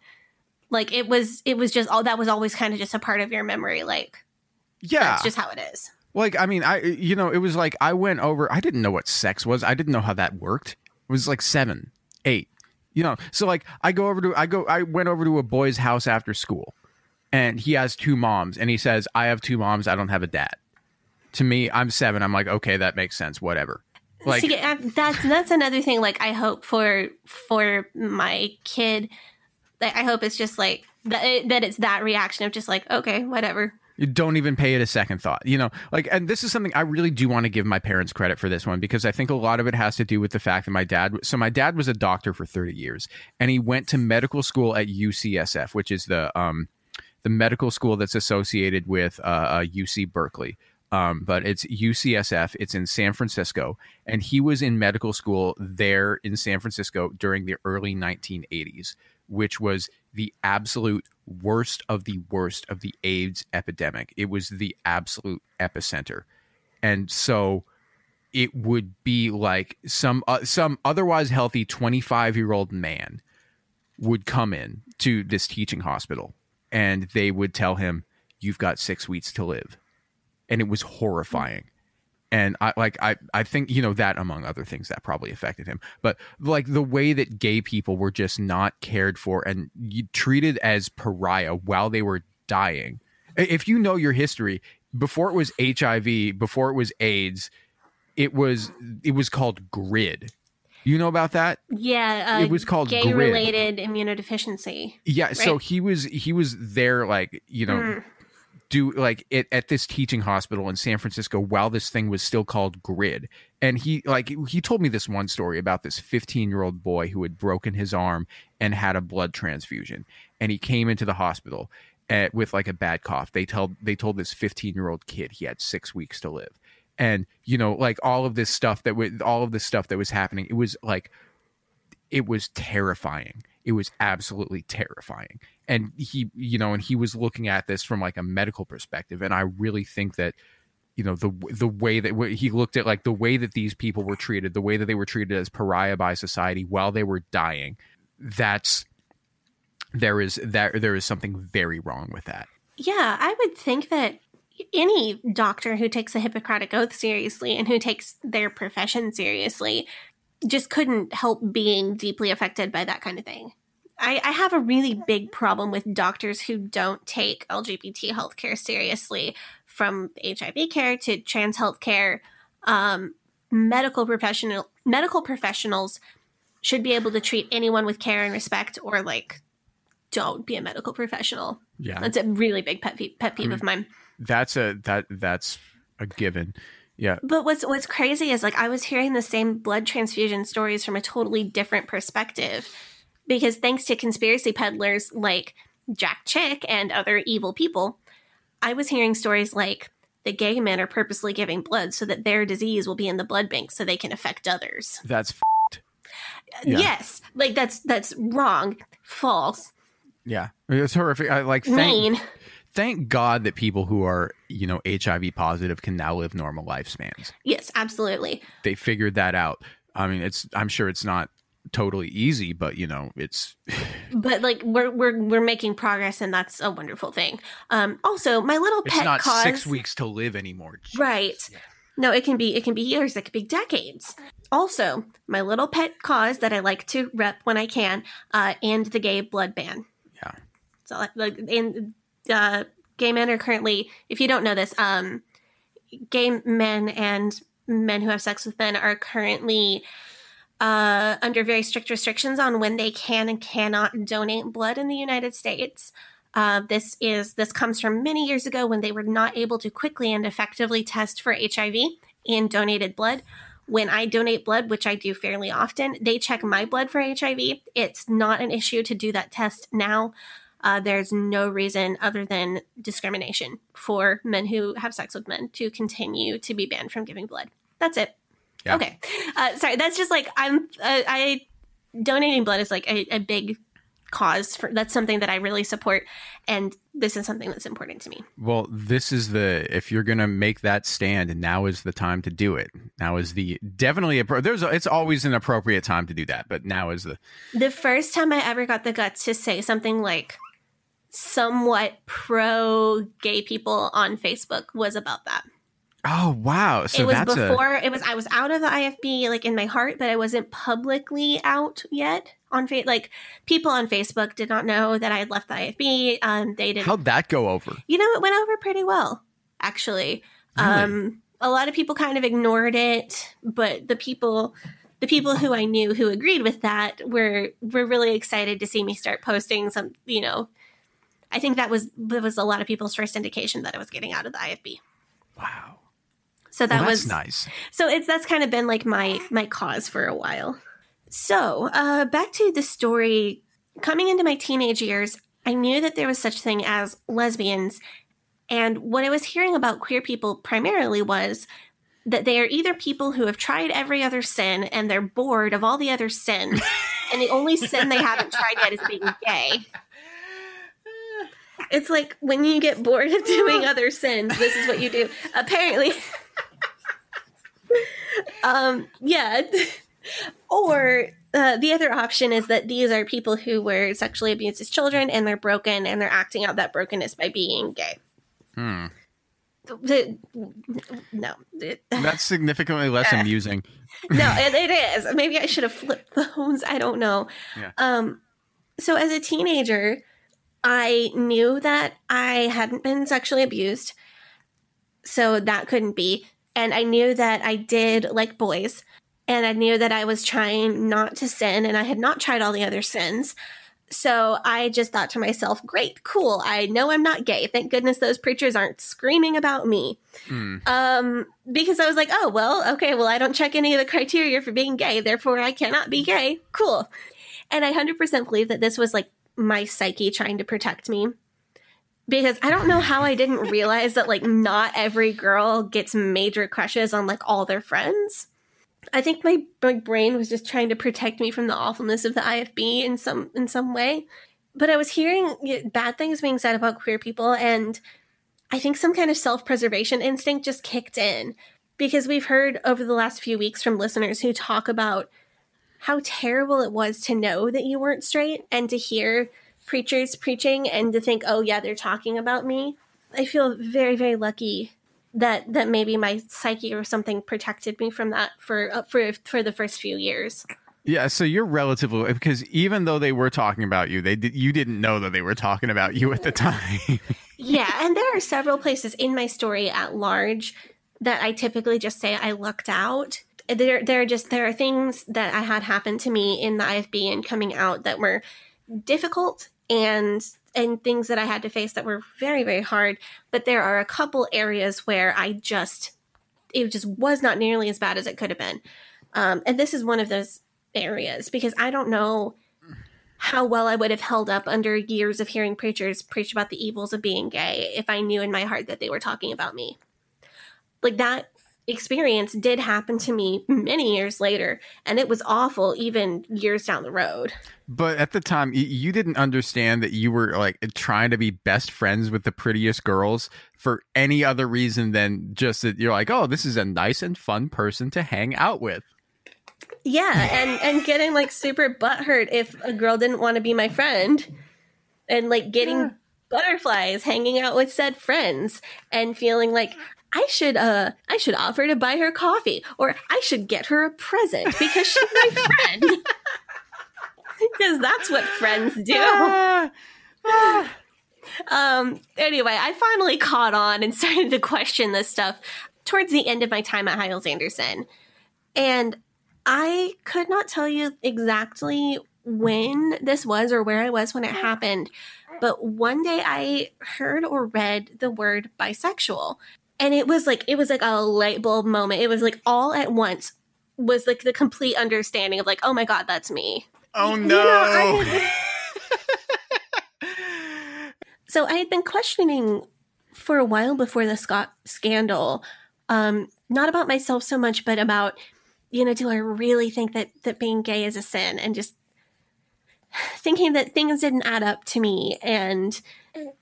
Like it was it was just all that was always kind of just a part of your memory like Yeah, that's just how it is. like I mean, I you know, it was like I went over. I didn't know what sex was. I didn't know how that worked. It was like seven, eight, you know. So like I go over to I go I went over to a boy's house after school, and he has two moms, and he says I have two moms. I don't have a dad. To me, I'm seven. I'm like, okay, that makes sense. Whatever. Like, See, that's that's another thing. Like, I hope for for my kid, that I hope it's just like that. it, That it's that reaction of just like, okay, whatever. Don't even pay it a second thought. You know, like, and this is something I really do want to give my parents credit for this one because I think a lot of it has to do with the fact that my dad, so my dad was a doctor for 30 years and he went to medical school at UCSF, which is the, um, the medical school that's associated with uh, uh, UC Berkeley. Um, but it's UCSF. It's in San Francisco, and he was in medical school there in San Francisco during the early 1980s, which was the absolute worst of the worst of the AIDS epidemic. It was the absolute epicenter, and so it would be like some uh, some otherwise healthy 25 year old man would come in to this teaching hospital and they would tell him you've got 6 weeks to live. And it was horrifying and I like I I think you know that among other things that probably affected him. But like the way that gay people were just not cared for and treated as pariah while they were dying. If you know your history, before it was HIV, before it was AIDS, it was it was called GRID. You know about that? Yeah, uh, It was called gay GRID. related immunodeficiency. Yeah, so he was he was there like, you know, Mm. Do like it at this teaching hospital in San Francisco while this thing was still called grid. And he like he told me this one story about this 15-year-old boy who had broken his arm and had a blood transfusion and he came into the hospital at, with like a bad cough. They told they told this 15-year-old kid he had 6 weeks to live. And you know, like all of this stuff that was all of this stuff that was happening, it was like it was terrifying. It was absolutely terrifying. And he, you know, and he was looking at this from like a medical perspective. And I really think that, you know, the the way that he looked at like the way that these people were treated, the way that they were treated as pariah by society while they were dying, that's there is that there is something very wrong with that. Yeah, I would think that any doctor who takes a Hippocratic Oath seriously and who takes their profession seriously just couldn't help being deeply affected by that kind of thing. I, I have a really big problem with doctors who don't take LGBT healthcare seriously, from HIV care to trans healthcare. Um, medical professional medical professionals should be able to treat anyone with care and respect, or like, don't be a medical professional. Yeah. That's a really big pet peeve, pet peeve I of mine. That's a that that's a given. Yeah. But what's what's crazy is like I was hearing the same blood transfusion stories from a totally different perspective because thanks to conspiracy peddlers like Jack Chick and other evil people, I was hearing stories like the gay men are purposely giving blood so that their disease will be in the blood bank so they can affect others. That's f***ed. Uh, yeah. Yes, like that's that's wrong, false, Yeah. It's horrific. I like thank, mean. Thank God that people who are, you know, HIV positive can now live normal lifespans. Yes, absolutely. They figured that out. I mean, it's I'm sure it's not totally easy, but you know, it's But like we're we're we're making progress and that's a wonderful thing. Um also my little it's pet not cause 6 weeks to live anymore. Right. No, it can be it can be years, it can be decades. Also, my little pet cause that I like to rep when I can, uh, and the gay blood ban. Yeah. So like like and uh gay men are currently if you don't know this, um gay men and men who have sex with men are currently uh, under very strict restrictions on when they can and cannot donate blood in the United States. Uh, this is this comes from many years ago when they were not able to quickly and effectively test for HIV in donated blood. When I donate blood, which I do fairly often, they check my blood for HIV. It's not an issue to do that test now. Uh, there's no reason other than discrimination for men who have sex with men to continue to be banned from giving blood. That's it. Yeah. Okay. Uh, sorry, that's just like I'm. Uh, I donating blood is like a, a big cause for. That's something that I really support, and this is something that's important to me. Well, this is the if you're gonna make that stand, now is the time to do it. Now is the definitely there's a, it's always an appropriate time to do that, but now is the The first time I ever got the guts to say something like somewhat pro gay people on Facebook was about that. oh wow. So it was before it was I was out of the IFB like in my heart, but I wasn't publicly out yet on fa- like people on Facebook did not know that I had left the IFB. Um, they didn't. how'd that go over? you know, it went over pretty well actually. Really? Um, a lot of people kind of ignored it, but the people. The people who I knew who agreed with that were were really excited to see me start posting some, you know, I think that was that was a lot of people's first indication that I was getting out of the IFB. Wow. So that Well, that's was nice. so it's that's kind of been like my my cause for a while. So uh, back to the story. Coming into my teenage years, I knew that there was such thing as lesbians, and what I was hearing about queer people primarily was that they are either people who have tried every other sin and they're bored of all the other sins, and the only sin they haven't tried yet is being gay. It's like when you get bored of doing other sins, this is what you do. Apparently, um, yeah. or uh, the other option is that these are people who were sexually abused as children and they're broken and they're acting out that brokenness by being gay. Hmm. no, That's significantly less amusing. no, it, it is. Maybe I should have flipped phones. I don't know. Yeah. Um, so as a teenager, I knew that I hadn't been sexually abused, so that couldn't be. And I knew that I did like boys, and I knew that I was trying not to sin, and I had not tried all the other sins. So I just thought to myself, great, cool. I know I'm not gay. Thank goodness those preachers aren't screaming about me. Um, because I was like, oh, well, okay, well, I don't check any of the criteria for being gay, therefore I cannot be gay. Cool. And I 100% believe that this was like my psyche trying to protect me. Because I don't know how I didn't realize that like not every girl gets major crushes on like all their friends. I think my, my brain was just trying to protect me from the awfulness of the IFB in some in some way. But I was hearing bad things being said about queer people and I think some kind of self-preservation instinct just kicked in because we've heard over the last few weeks from listeners who talk about how terrible it was to know that you weren't straight and to hear preachers preaching and to think, "Oh yeah, they're talking about me." I feel very very lucky that that maybe my psyche or something protected me from that for uh, for for the first few years. Yeah, so you're relatively because even though they were talking about you, they did, you didn't know that they were talking about you at the time. Yeah, and there are several places in my story at large that I typically just say I lucked out. There, there are just there are things that I had happen to me in the IFB and coming out that were difficult and and things that I had to face that were very very hard. But there are a couple areas where I just it just was not nearly as bad as it could have been. Um, and this is one of those areas because I don't know how well I would have held up under years of hearing preachers preach about the evils of being gay if I knew in my heart that they were talking about me. Like that experience did happen to me many years later, and it was awful even years down the road. but at the time, you didn't understand that you were like trying to be best friends with the prettiest girls for any other reason than just that you're like, oh, this is a nice and fun person to hang out with. Yeah, and and getting like super butthurt if a girl didn't want to be my friend, and like getting butterflies hanging out with said friends, and feeling like I should uh I should offer to buy her coffee, or I should get her a present because she's my friend. Because that's what friends do. um anyway i finally caught on and started to question this stuff towards the end of my time at hyles anderson and i could not tell you exactly when this was or where i was when it happened but one day i heard or read the word bisexual and it was like it was like a light bulb moment it was like all at once was like the complete understanding of like oh my god that's me Oh You no! know, I had- So I had been questioning for a while before the Scott scandal, um, not about myself so much, but about, you know, do I really think that that being gay is a sin, and just thinking that things didn't add up to me, and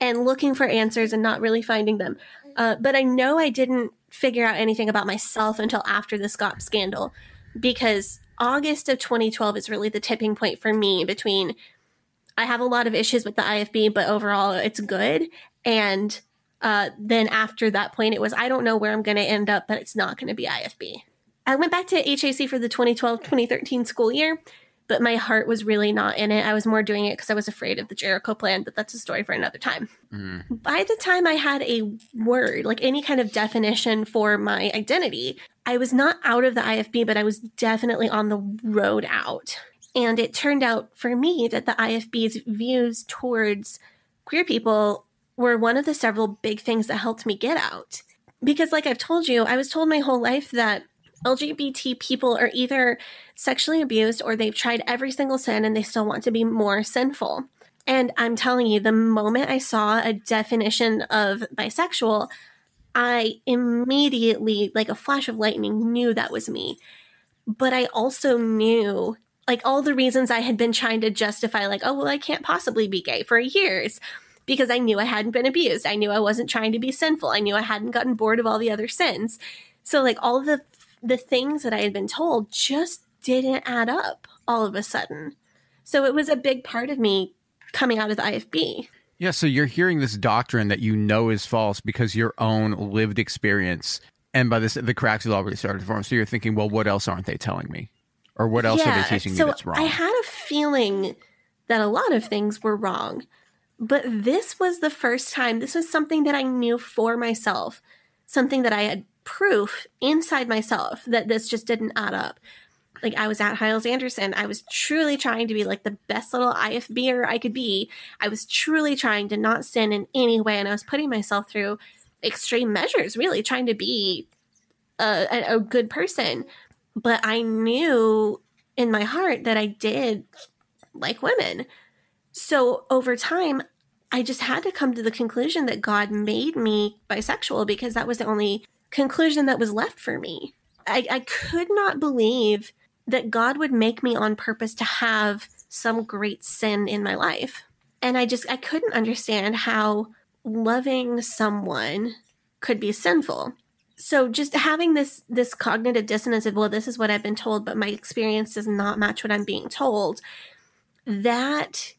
and looking for answers and not really finding them. Uh, but I know I didn't figure out anything about myself until after the Scott scandal, because August of 2012 is really the tipping point for me between I have a lot of issues with the IFB, but overall it's good. And uh, then after that point, it was I don't know where I'm going to end up, but it's not going to be IFB. I went back to HAC for the 2012 2013 school year, but my heart was really not in it. I was more doing it because I was afraid of the Jericho plan, but that's a story for another time. Mm. By the time I had a word, like any kind of definition for my identity, I was not out of the IFB, but I was definitely on the road out. And it turned out for me that the IFB's views towards queer people were one of the several big things that helped me get out. Because, like I've told you, I was told my whole life that LGBT people are either sexually abused or they've tried every single sin and they still want to be more sinful. And I'm telling you, the moment I saw a definition of bisexual, I immediately, like a flash of lightning, knew that was me. But I also knew, like, all the reasons I had been trying to justify, like, oh, well, I can't possibly be gay for years because I knew I hadn't been abused. I knew I wasn't trying to be sinful. I knew I hadn't gotten bored of all the other sins. So, like, all the the things that I had been told just didn't add up all of a sudden. So it was a big part of me coming out of the IFB. Yeah, so you're hearing this doctrine that you know is false because your own lived experience, and by this, the cracks have already started to form. So you're thinking, well, what else aren't they telling me, or what else are they teaching so me that's wrong? I had a feeling that a lot of things were wrong, but this was the first time. This was something that I knew for myself, something that I had proof inside myself that this just didn't add up. Like I was at Hyles Anderson, I was truly trying to be like the best little IFBer I could be. I was truly trying to not sin in any way, and I was putting myself through extreme measures, really trying to be a, a, good person. But I knew in my heart that I did like women. So over time, I just had to come to the conclusion that God made me bisexual because that was the only conclusion that was left for me. I, I could not believe that God would make me on purpose to have some great sin in my life. And I just, I couldn't understand how loving someone could be sinful. So just having this this cognitive dissonance of well this is what I've been told but my experience does not match what I'm being told that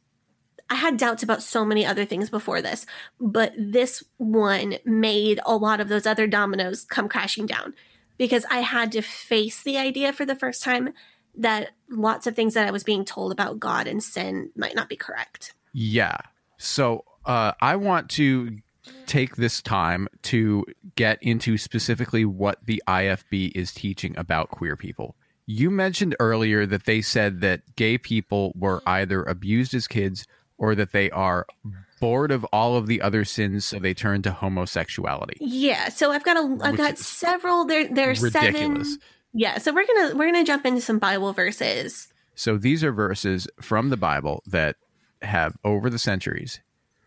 I had doubts about so many other things before this, but this one made a lot of those other dominoes come crashing down because I had to face the idea for the first time that lots of things that I was being told about God and sin might not be correct. Yeah. So uh, I want to take this time to get into specifically what the IFB is teaching about queer people. You mentioned earlier that they said that gay people were either abused as kids or that they are bored of all of the other sins, so they turn to homosexuality. Yeah, so I've got a I've got several there there's ridiculous. seven Yeah, so we're to we're to jump into some Bible verses. So these are verses from the Bible that have, over the centuries,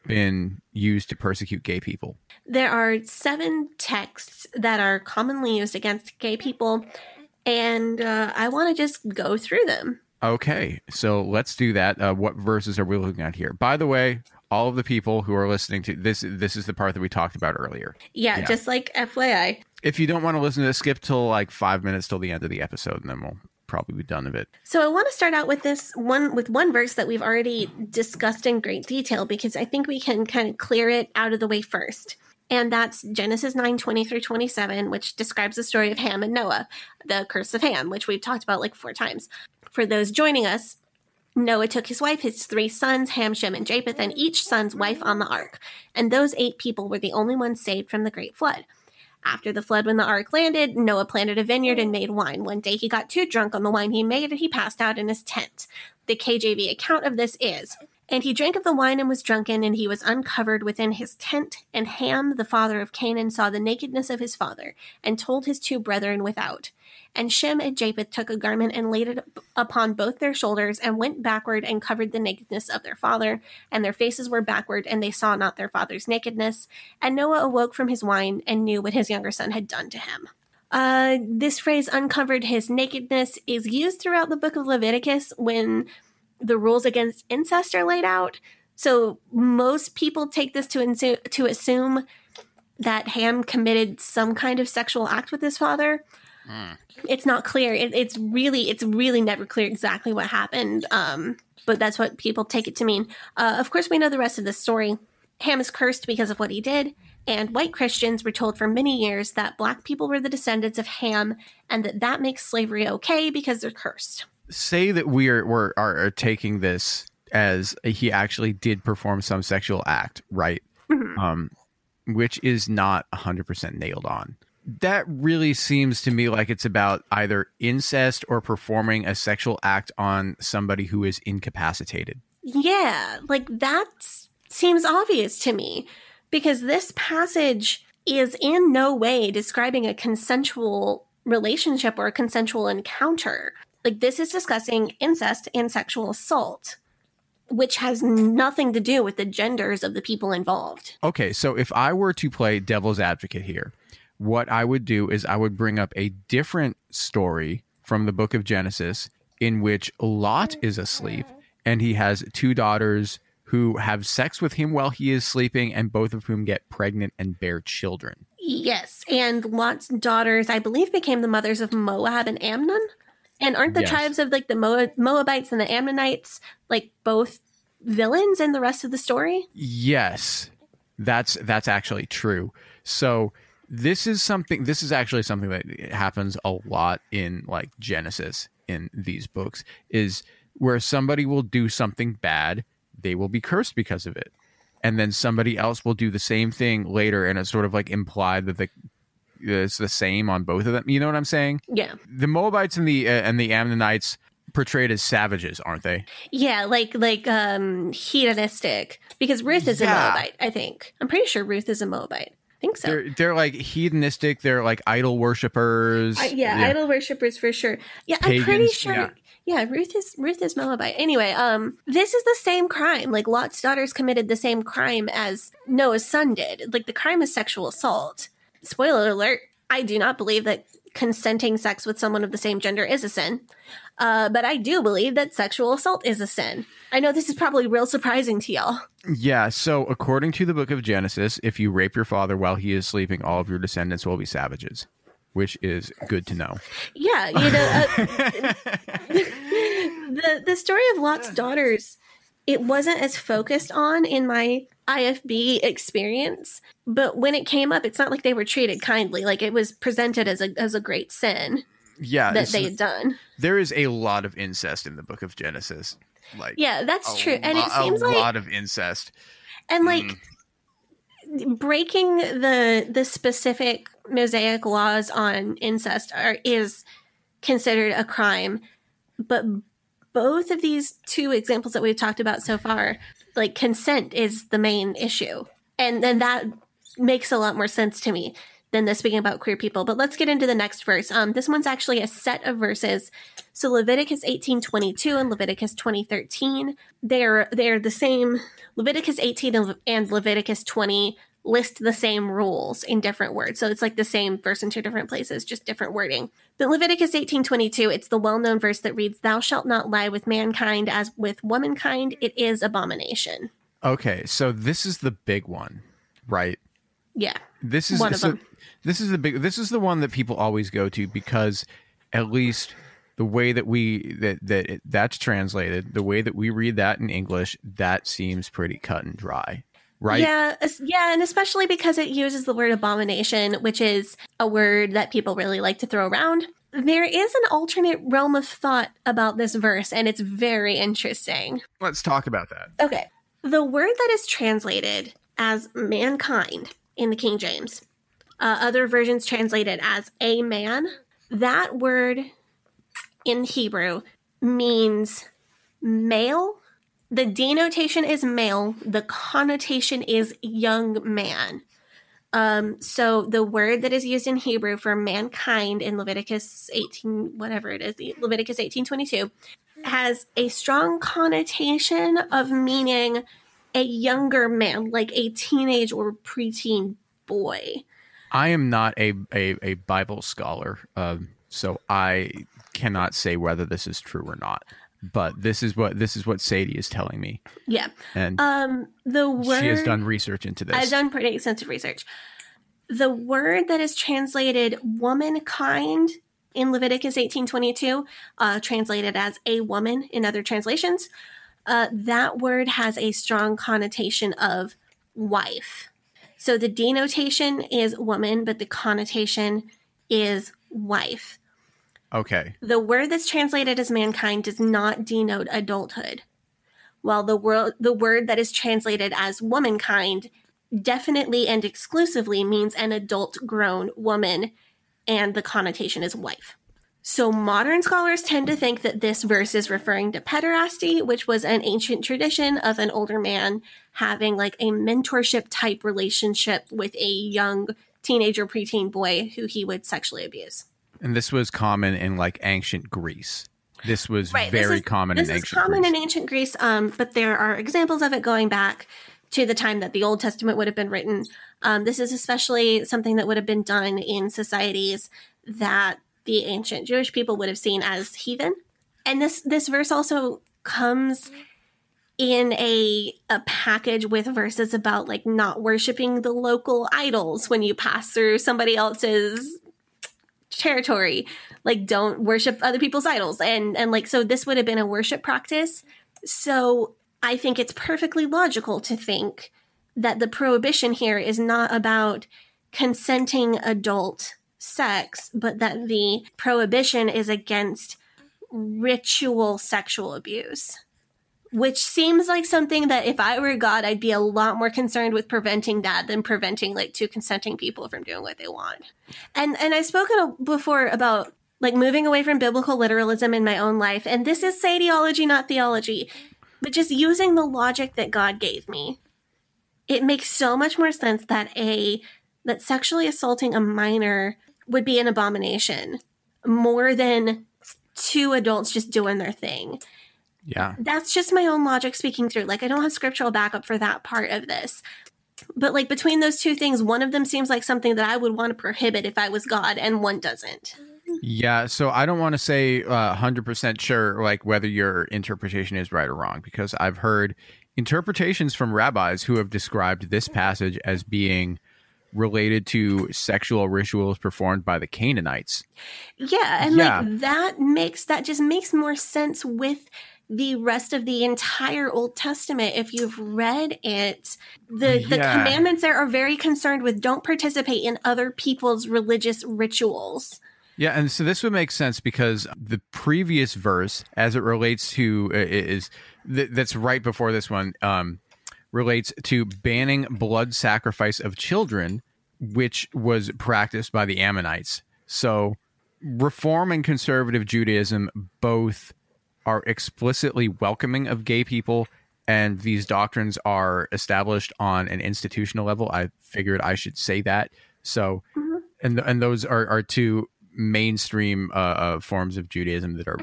been used to persecute gay people. There are seven texts that are commonly used against gay people and uh, I want to just go through them. Okay, so let's do that. Uh, what verses are we looking at here? By the way, all of the people who are listening to this, this is the part that we talked about earlier. Yeah, Yeah. just like FYI. If you don't want to listen to this, skip till like five minutes till the end of the episode, and then we'll probably be done of it. So I want to start out with this one with one verse that we've already discussed in great detail because I think we can kind of clear it out of the way first. And that's Genesis 9 20 through 27, which describes the story of Ham and Noah, the curse of Ham, which we've talked about like four times. For those joining us, Noah took his wife, his three sons, Ham, Shem, and Japheth, and each son's wife on the ark. And those eight people were the only ones saved from the great flood. After the flood, when the ark landed, Noah planted a vineyard and made wine. One day he got too drunk on the wine he made and he passed out in his tent. The KJV account of this is And he drank of the wine and was drunken, and he was uncovered within his tent. And Ham, the father of Canaan, saw the nakedness of his father, and told his two brethren without. And Shem and Japheth took a garment and laid it upon both their shoulders, and went backward and covered the nakedness of their father. And their faces were backward, and they saw not their father's nakedness. And Noah awoke from his wine and knew what his younger son had done to him. Uh, this phrase, uncovered his nakedness, is used throughout the book of Leviticus when the rules against incest are laid out. So most people take this to, insu- to assume that Ham committed some kind of sexual act with his father. It's not clear. It, it's really, it's really never clear exactly what happened. Um, but that's what people take it to mean. Uh, of course, we know the rest of the story. Ham is cursed because of what he did, and white Christians were told for many years that black people were the descendants of Ham, and that that makes slavery okay because they're cursed. Say that we are we're, are, are taking this as he actually did perform some sexual act, right? Um, which is not hundred percent nailed on. That really seems to me like it's about either incest or performing a sexual act on somebody who is incapacitated. Yeah, like that seems obvious to me because this passage is in no way describing a consensual relationship or a consensual encounter. Like, this is discussing incest and sexual assault, which has nothing to do with the genders of the people involved. Okay, so if I were to play devil's advocate here, what I would do is I would bring up a different story from the book of Genesis in which Lot is asleep and he has two daughters who have sex with him while he is sleeping and both of whom get pregnant and bear children. Yes, and Lot's daughters, I believe, became the mothers of Moab and Ammon. And aren't the Yes. tribes of like the Moabites and the Ammonites like both villains in the rest of the story? Yes, that's that's actually true. So this is something. This is actually something that happens a lot in like Genesis in these books is where somebody will do something bad, they will be cursed because of it, and then somebody else will do the same thing later, and it's sort of like implied that the it's the same on both of them. You know what I'm saying? Yeah. The Moabites and the uh, and the Ammonites portrayed as savages, aren't they? Yeah, like like um hedonistic because Ruth is a Moabite, I think. I'm pretty sure Ruth is a Moabite. I think so. They're they're like hedonistic. They're like idol worshippers. I- yeah, idol worshippers for sure. Yeah, I'm pretty sure. yeah. Yeah. Ruth is Ruth is Moabite. Anyway, um, this is the same crime. Like Lot's daughters committed the same crime as Noah's son did. Like the crime is sexual assault. Spoiler alert: I do not believe that consenting sex with someone of the same gender is a sin. Uh, but I do believe that sexual assault is a sin. I know this is probably real surprising to y'all. Yeah, so according to the book of Genesis, if you rape your father while he is sleeping, all of your descendants will be savages, which is good to know. Yeah, you know, uh, the the story of Lot's daughters, it wasn't as focused on in my IFB experience, but when it came up, it's not like they were treated kindly. Like it was presented as a as a great sin Yeah, that they had done. there is a lot of incest in the book of Genesis. Like Yeah, that's true, and it seems a like a lot of incest. and hmm. like breaking the the specific mosaic laws on incest are is considered a crime but both of these two examples that we've talked about so far like consent is the main issue. And then that makes a lot more sense to me than this being about queer people. But let's get into the next verse. Um this one's actually a set of verses. So leviticus 1822 and leviticus 2013 they're they're the same. Leviticus 18 and leviticus 20 list the same rules in different words so it's like the same verse in two different places just different wording but leviticus 1822 it's the well-known verse that reads thou shalt not lie with mankind as with womankind it is abomination Okay, so this is the big one, right? yeah This is One of so them. this is the big this is the one that people always go to because at least the way that we that that it, that's translated, the way that we read that in English, that seems pretty cut and dry. Right? Yeah, yeah, and especially because it uses the word abomination, which is a word that people really like to throw around. There is an alternate realm of thought about this verse, and it's very interesting. Let's talk about that. Okay. The word that is translated as mankind in the King James, uh, other versions translate it as a man, that word in Hebrew means male. The denotation is male, the connotation is young man. Um, so the word that is used in Hebrew for mankind in Leviticus 18, whatever it is, Leviticus 1822, has a strong connotation of meaning a younger man, like a teenage or preteen boy. I am not a a, a Bible scholar, um, so I cannot say whether this is true or not. But this is what this is what Sadie is telling me, Yeah. and Um, the word she has done research into this. I've done pretty extensive research. The word that is translated womankind in Leviticus 1822, uh, translated as a woman in other translations, uh, that word has a strong connotation of wife. So the denotation is woman, but the connotation is wife. Okay, The word that's translated as mankind does not denote adulthood, while the word the word that is translated as womankind definitely and exclusively means an adult grown woman, and the connotation is wife. So modern scholars tend to think that this verse is referring to pederasty, which was an ancient tradition of an older man having like a mentorship type relationship with a young teenager preteen boy who he would sexually abuse. And this was common in like ancient Greece. This was Right, this very is- common This in is ancient common Greece. in ancient Greece, um, but there are examples of it going back to the time that the Old Testament would have been written. Um, this is especially something that would have been done in societies that the ancient Jewish people would have seen as heathen. And this this verse also comes in a a package with verses about like not worshiping the local idols when you pass through somebody else's territory like don't worship other people's idols and and like so this would have been a worship practice so I think it's perfectly logical to think that the prohibition here is not about consenting adult sex, but that the prohibition is against ritual sexual abuse. Which seems like something that if I were God, I'd be a lot more concerned with preventing that than preventing like two consenting people from doing what they want. And and I've spoken before about like moving away from biblical literalism in my own life, and this is ideology, not theology, but just using the logic that God gave me. It makes so much more sense that a that sexually assaulting a minor would be an abomination more than two adults just doing their thing. Yeah. That's just my own logic speaking through. Like, I don't have scriptural backup for that part of this. But, like, between those two things, one of them seems like something that I would want to prohibit if I was God, and one doesn't. Yeah, so I don't want to say uh, 100% sure like whether your interpretation is right or wrong because I've heard interpretations from rabbis who have described this passage as being related to sexual rituals performed by the Canaanites. Yeah, and Yeah. like that makes that just makes more sense with the rest of the entire Old Testament if you've read it. The the commandments there are very concerned with don't participate in other people's religious rituals. Yeah, and so this would make sense because the previous verse, as it relates to, uh, is that's right before this one, um, relates to banning blood sacrifice of children, which was practiced by the Ammonites. So, Reform and conservative Judaism both are explicitly welcoming of gay people, and these doctrines are established on an institutional level. I figured I should say that. So, and and those are are two mainstream uh, uh, forms of Judaism that are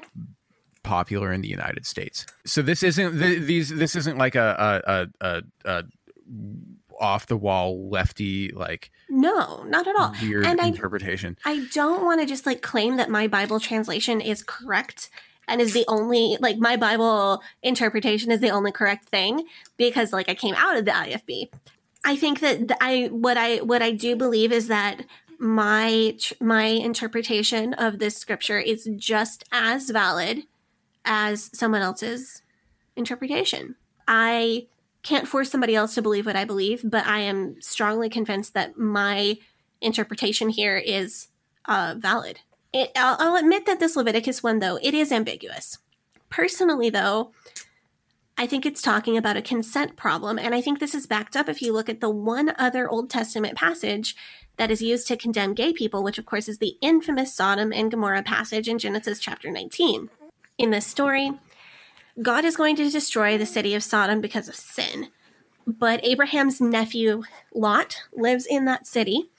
popular in the United States. So this isn't th- these this isn't like a a, a, a, off the wall lefty like No, not at all. weird and I interpretation. I don't want to just like claim that my Bible translation is correct and is the only like my Bible interpretation is the only correct thing because like I came out of the IFB. I think that I what I what I do believe is that my my interpretation of this scripture is just as valid as someone else's interpretation. I can't force somebody else to believe what I believe, but I am strongly convinced that my interpretation here is uh, valid. It, I'll, I'll admit that this Leviticus one, though, it is ambiguous. Personally, though, I think it's talking about a consent problem, and I think this is backed up if you look at the one other Old Testament passage that is used to condemn gay people, which of course is the infamous Sodom and Gomorrah passage in Genesis chapter 19. In this story, God is going to destroy the city of Sodom because of sin. But Abraham's nephew Lot lives in that city,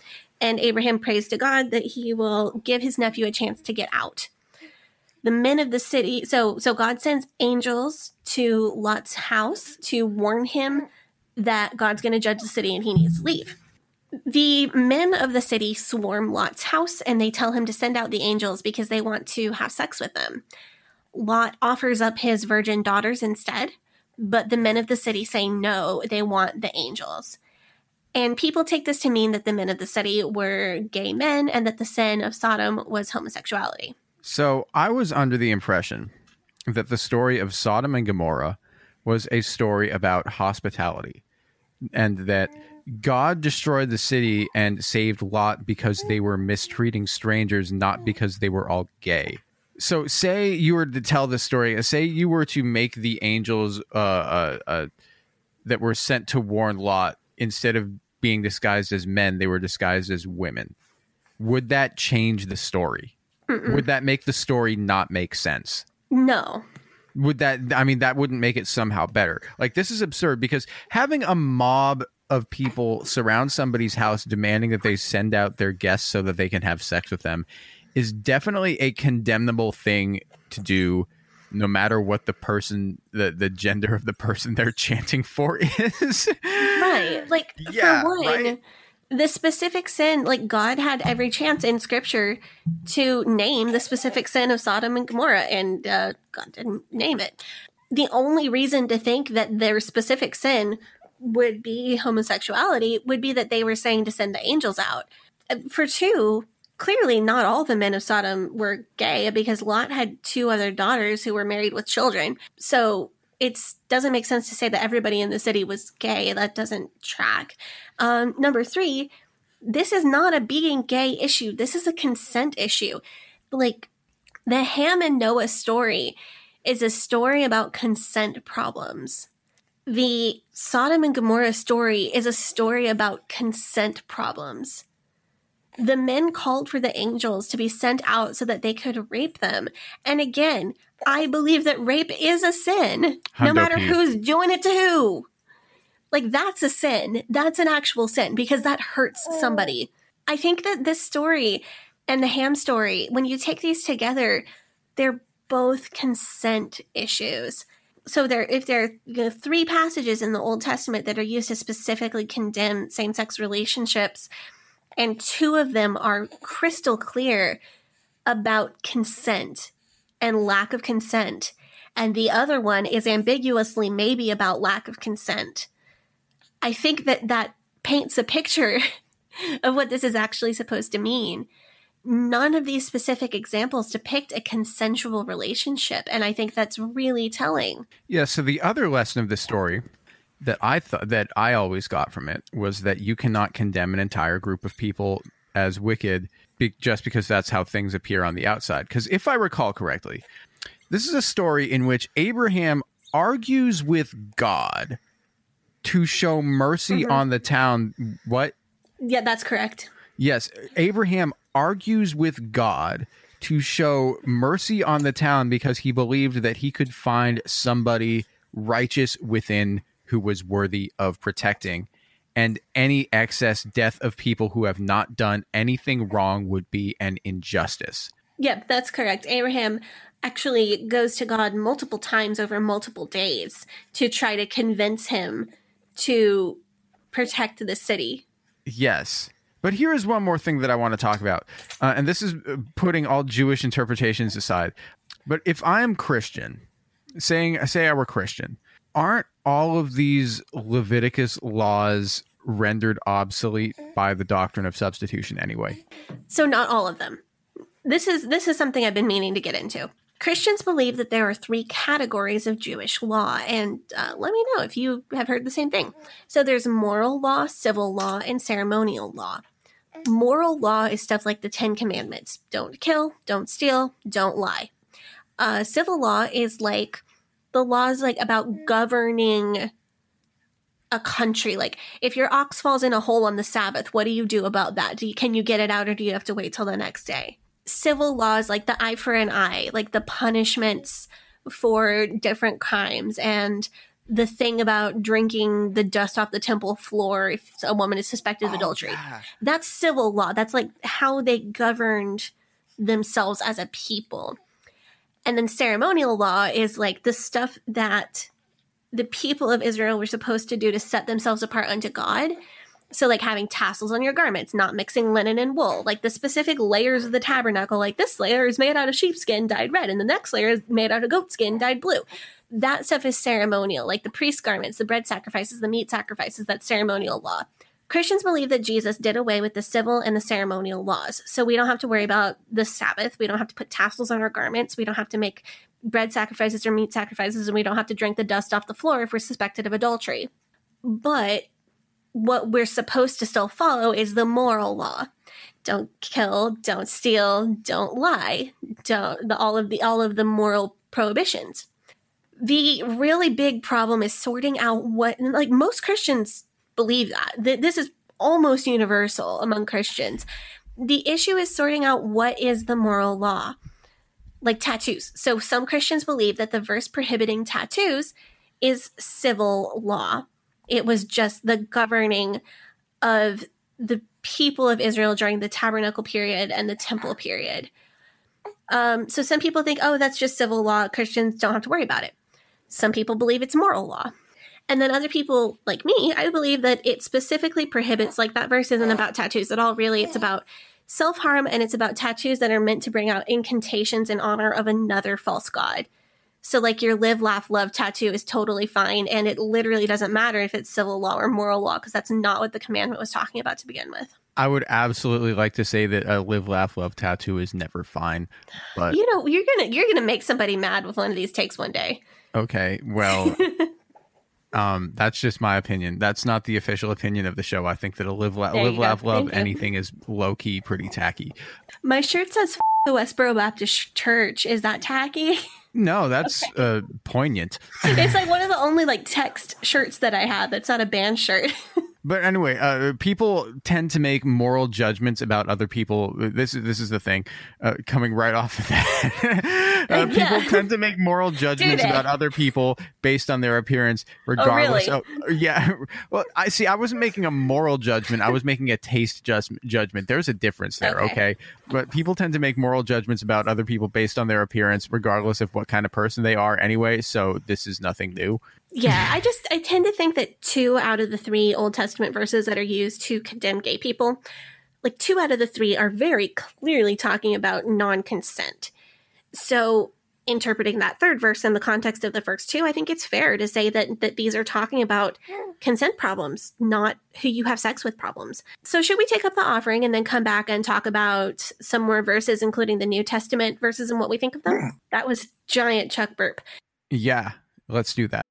and Abraham prays to God that he will give his nephew a chance to get out. The men of the city, so so God sends angels to Lot's house to warn him that God's going to judge the city and he needs to leave. The men of the city swarm Lot's house and they tell him to send out the angels because they want to have sex with them. Lot offers up his virgin daughters instead, but the men of the city say no, they want the angels. And people take this to mean that the men of the city were gay men and that the sin of Sodom was homosexuality. So I was under the impression that the story of Sodom and Gomorrah was a story about hospitality and that God destroyed the city and saved Lot because they were mistreating strangers, not because they were all gay. So, say you were to tell this story, say you were to make the angels uh, uh, uh, that were sent to warn Lot instead of being disguised as men, they were disguised as women. Would that change the story? Would that make the story not make sense? No. Would that, I mean, that wouldn't make it somehow better. Like, this is absurd because having a mob of people surround somebody's house demanding that they send out their guests so that they can have sex with them is definitely a condemnable thing to do no matter what the person the the gender of the person they're chanting for is Right. Like, Yeah, for one, right. the specific sin, like, God had every chance in scripture to name the specific sin of Sodom and Gomorrah, and uh, God didn't name it. The only reason to think that their specific sin would be homosexuality would be that they were saying to send the angels out. Uh, For two, clearly not all the men of Sodom were gay because Lot had two other daughters who were married with children. So it doesn't make sense to say that everybody in the city was gay. That doesn't track. Um, number three, this is not a being gay issue. This is a consent issue. Like the Ham and Noah story is a story about consent problems. The Sodom and Gomorrah story is a story about consent problems. The men called for the angels to be sent out so that they could rape them. And again, I believe that rape is a sin, no matter P. who's doing it to who. Like, that's a sin. That's an actual sin because that hurts oh. somebody. I think that this story and the ham story, when you take these together, they're both consent issues. So there, if there are you know, three passages in the Old Testament that are used to specifically condemn same-sex relationships, and two of them are crystal clear about consent and lack of consent, and the other one is ambiguously maybe about lack of consent. I think that that paints a picture of what this is actually supposed to mean. None of these specific examples depict a consensual relationship, and I think that's really telling. Yeah. So the other lesson of this story that I thought that I always got from it was that you cannot condemn an entire group of people as wicked be- just because that's how things appear on the outside. Because if I recall correctly, this is a story in which Abraham argues with God to show mercy mm-hmm. on the town. What? Yeah, that's correct. Yes, Abraham argues with God to show mercy on the town because he believed that he could find somebody righteous within who was worthy of protecting. And any excess death of people who have not done anything wrong would be an injustice. Yep, that's correct. Abraham actually goes to God multiple times over multiple days to try to convince him to protect the city. Yes. But here is one more thing that I want to talk about. Uh, and this is uh, putting all Jewish interpretations aside. But if I am Christian, saying say I were Christian, aren't all of these Leviticus laws rendered obsolete by the doctrine of substitution anyway? So not all of them. This is this is something I've been meaning to get into. Christians believe that there are three categories of Jewish law, and uh, let me know if you have heard the same thing. So there's moral law, civil law, and ceremonial law. Moral law is stuff like the Ten Commandments: don't kill, don't steal, don't lie. Uh, civil law is like the laws like about governing a country. Like if your ox falls in a hole on the Sabbath, what do you do about that? Do you, can you get it out, or do you have to wait till the next day? civil laws like the eye for an eye, like the punishments for different crimes, and the thing about drinking the dust off the temple floor if a woman is suspected of oh, adultery. That's civil law. That's like how they governed themselves as a people. And then ceremonial law is like the stuff that the people of Israel were supposed to do to set themselves apart unto God. So, like having tassels on your garments, not mixing linen and wool, like the specific layers of the tabernacle, like this layer is made out of sheepskin dyed red, and the next layer is made out of goatskin dyed blue. That stuff is ceremonial, like the priest garments, the bread sacrifices, the meat sacrifices, that's ceremonial law. Christians believe that Jesus did away with the civil and the ceremonial laws. So we don't have to worry about the Sabbath. We don't have to put tassels on our garments. We don't have to make bread sacrifices or meat sacrifices, and we don't have to drink the dust off the floor if we're suspected of adultery. But what we're supposed to still follow is the moral law. Don't kill, don't steal, don't lie, don't the, all of the all of the moral prohibitions. The really big problem is sorting out what like most Christians believe that. Th- This is almost universal among Christians. The issue is sorting out what is the moral law. Like tattoos. So some Christians believe that the verse prohibiting tattoos is civil law it was just the governing of the people of Israel during the tabernacle period and the temple period. Um, so some people think, oh, that's just civil law. Christians don't have to worry about it. Some people believe it's moral law. And then other people, like me, I believe that it specifically prohibits, like that verse isn't about tattoos at all, really. It's about self harm and it's about tattoos that are meant to bring out incantations in honor of another false god. So, like your live, laugh, love tattoo is totally fine. And it literally doesn't matter if it's civil law or moral law, because that's not what the commandment was talking about to begin with. I would absolutely like to say that a live, laugh, love tattoo is never fine, but You know, you're gonna you're gonna make somebody mad with one of these takes one day. Okay, well, um, that's just my opinion. That's not the official opinion of the show. I think that a live, la- live, laugh, love anything is low key pretty tacky. My shirt says F- the Westboro Baptist Church. Is that tacky? No, that's uh, poignant. it's like one of the only like text shirts that I have that's not a band shirt. But anyway, uh, people tend to make moral judgments about other people. This is this is the thing, uh, coming right off of that. Uh, people Yeah. tend to make moral judgments about other people based on their appearance, regardless. really? of, yeah. Well, I see. I wasn't making a moral judgment. I was making a taste just judgment. There's a difference there, Okay. okay. But people tend to make moral judgments about other people based on their appearance, regardless of what kind of person they are. Anyway, so this is nothing new. yeah, I just I tend to think that two out of the three Old Testament verses that are used to condemn gay people, like two out of the three are very clearly talking about non-consent. So interpreting that third verse in the context of the first two, I think it's fair to say that that these are talking about consent problems, not who you have sex with problems. So should we take up the offering and then come back and talk about some more verses, including the New Testament verses and what we think of them? That was giant Chuck burp. Yeah, let's do that.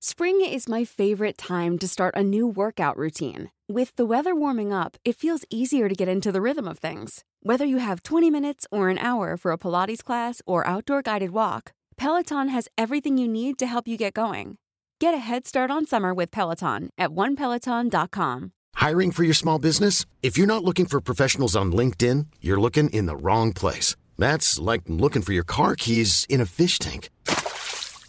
Spring is my favorite time to start a new workout routine. With the weather warming up, it feels easier to get into the rhythm of things. Whether you have 20 minutes or an hour for a Pilates class or outdoor guided walk, Peloton has everything you need to help you get going. Get a head start on summer with Peloton at onepeloton.com. Hiring for your small business? If you're not looking for professionals on LinkedIn, you're looking in the wrong place. That's like looking for your car keys in a fish tank.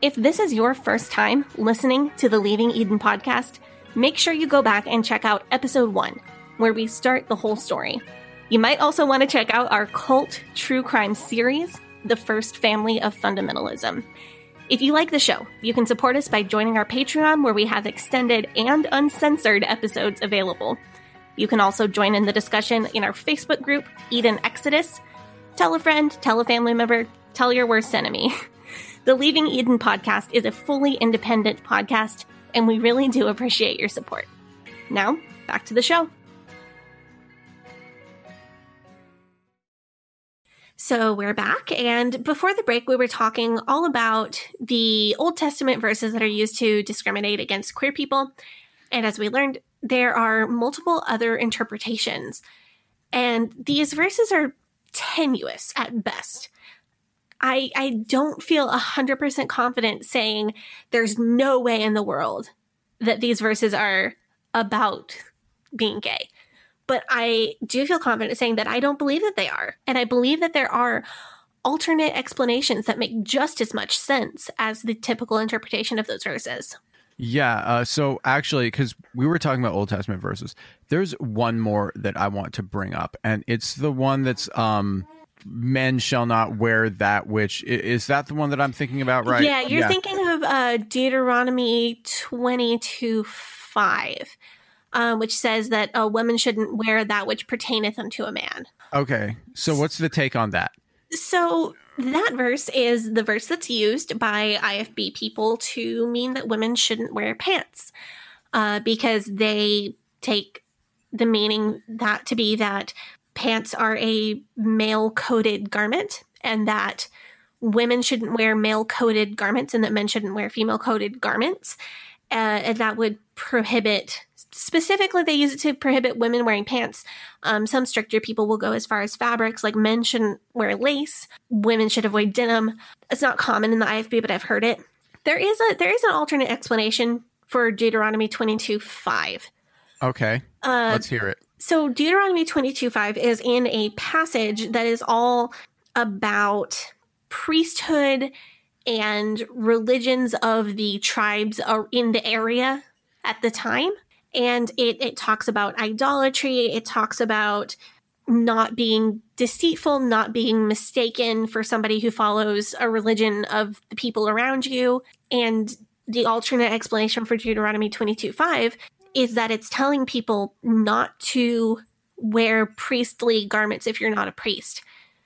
If this is your first time listening to the Leaving Eden podcast, make sure you go back and check out episode one, where we start the whole story. You might also want to check out our cult true crime series, The First Family of Fundamentalism. If you like the show, you can support us by joining our Patreon, where we have extended and uncensored episodes available. You can also join in the discussion in our Facebook group, Eden Exodus. Tell a friend, tell a family member, tell your worst enemy. The Leaving Eden podcast is a fully independent podcast, and we really do appreciate your support. Now, back to the show. So we're back, and before the break, we were talking all about the Old Testament verses that are used to discriminate against queer people. And as we learned, there are multiple other interpretations, and these verses are tenuous at best. I I don't feel 100% confident saying there's no way in the world that these verses are about being gay. But I do feel confident saying that I don't believe that they are. And I believe that there are alternate explanations that make just as much sense as the typical interpretation of those verses. Yeah. Uh, so actually, because we were talking about Old Testament verses, there's one more that I want to bring up, and it's the one that's um, "Men shall not wear that which." Is that the one that I'm thinking about? Right? Yeah, you're thinking of uh, Deuteronomy 22 5, um, which says that a woman shouldn't wear that which pertaineth unto a man. Okay. So what's the take on that? So that verse is the verse that's used by IFB people to mean that women shouldn't wear pants uh, because they take the meaning that to be that pants are a male coded garment and that women shouldn't wear male coded garments and that men shouldn't wear female coded garments. Uh, and that would prohibit, specifically, they use it to prohibit women wearing pants. Um, some stricter people will go as far as fabrics, like men shouldn't wear lace, women should avoid denim. It's not common in the IFB, but I've heard it. There is a there is an alternate explanation for Deuteronomy 22 5. Okay. Uh, Let's hear it. So Deuteronomy 22 5 is in a passage that is all about priesthood and religions of the tribes in the area at the time. And it, it talks about idolatry, it talks about not being deceitful, not being mistaken for somebody who follows a religion of the people around you. And the alternate explanation for Deuteronomy 22 5 is that it's telling people not to wear priestly garments if you're not a priest.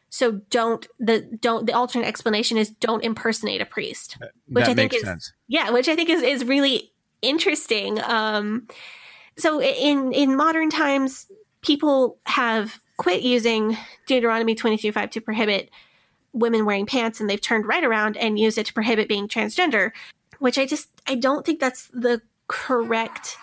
So don't the don't the alternate explanation is don't impersonate a priest, which that I think is sense. yeah, which I think is is really interesting. Um, so in in modern times, people have quit using Deuteronomy twenty two five to prohibit women wearing pants, and they've turned right around and used it to prohibit being transgender, which I just I don't think that's the correct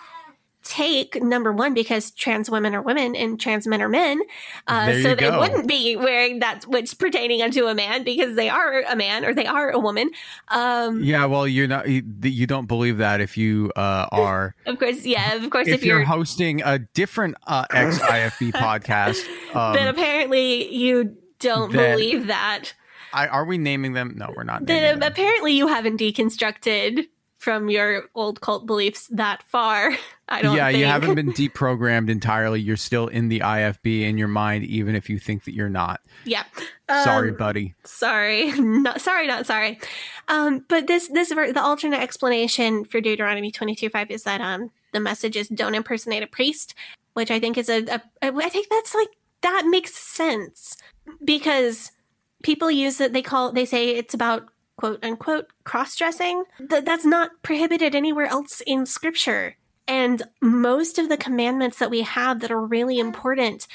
take number one because trans women are women and trans men are men uh, so they go. wouldn't be wearing that which pertaining unto a man because they are a man or they are a woman um Yeah, well, you're not. You, you don't believe that if you uh, are of course yeah of course if, if, you're, you're, hosting a different uh, ex IFB podcast. Um, then apparently you don't then- believe that I, are we naming them? No, we're not. then them. apparently you haven't deconstructed from your old cult beliefs that far i don't yeah, think you haven't been deprogrammed entirely. You're still in the IFB in your mind, even if you think that you're not. yeah Sorry, Um, buddy. sorry not sorry not sorry um but this this the alternate explanation for deuteronomy 22 5 is that um the message is don't impersonate a priest which i think is a, a i think that's like that makes sense because people use it they call they say it's about quote unquote cross-dressing Th- that's not prohibited anywhere else in scripture and most of the commandments that we have that are really important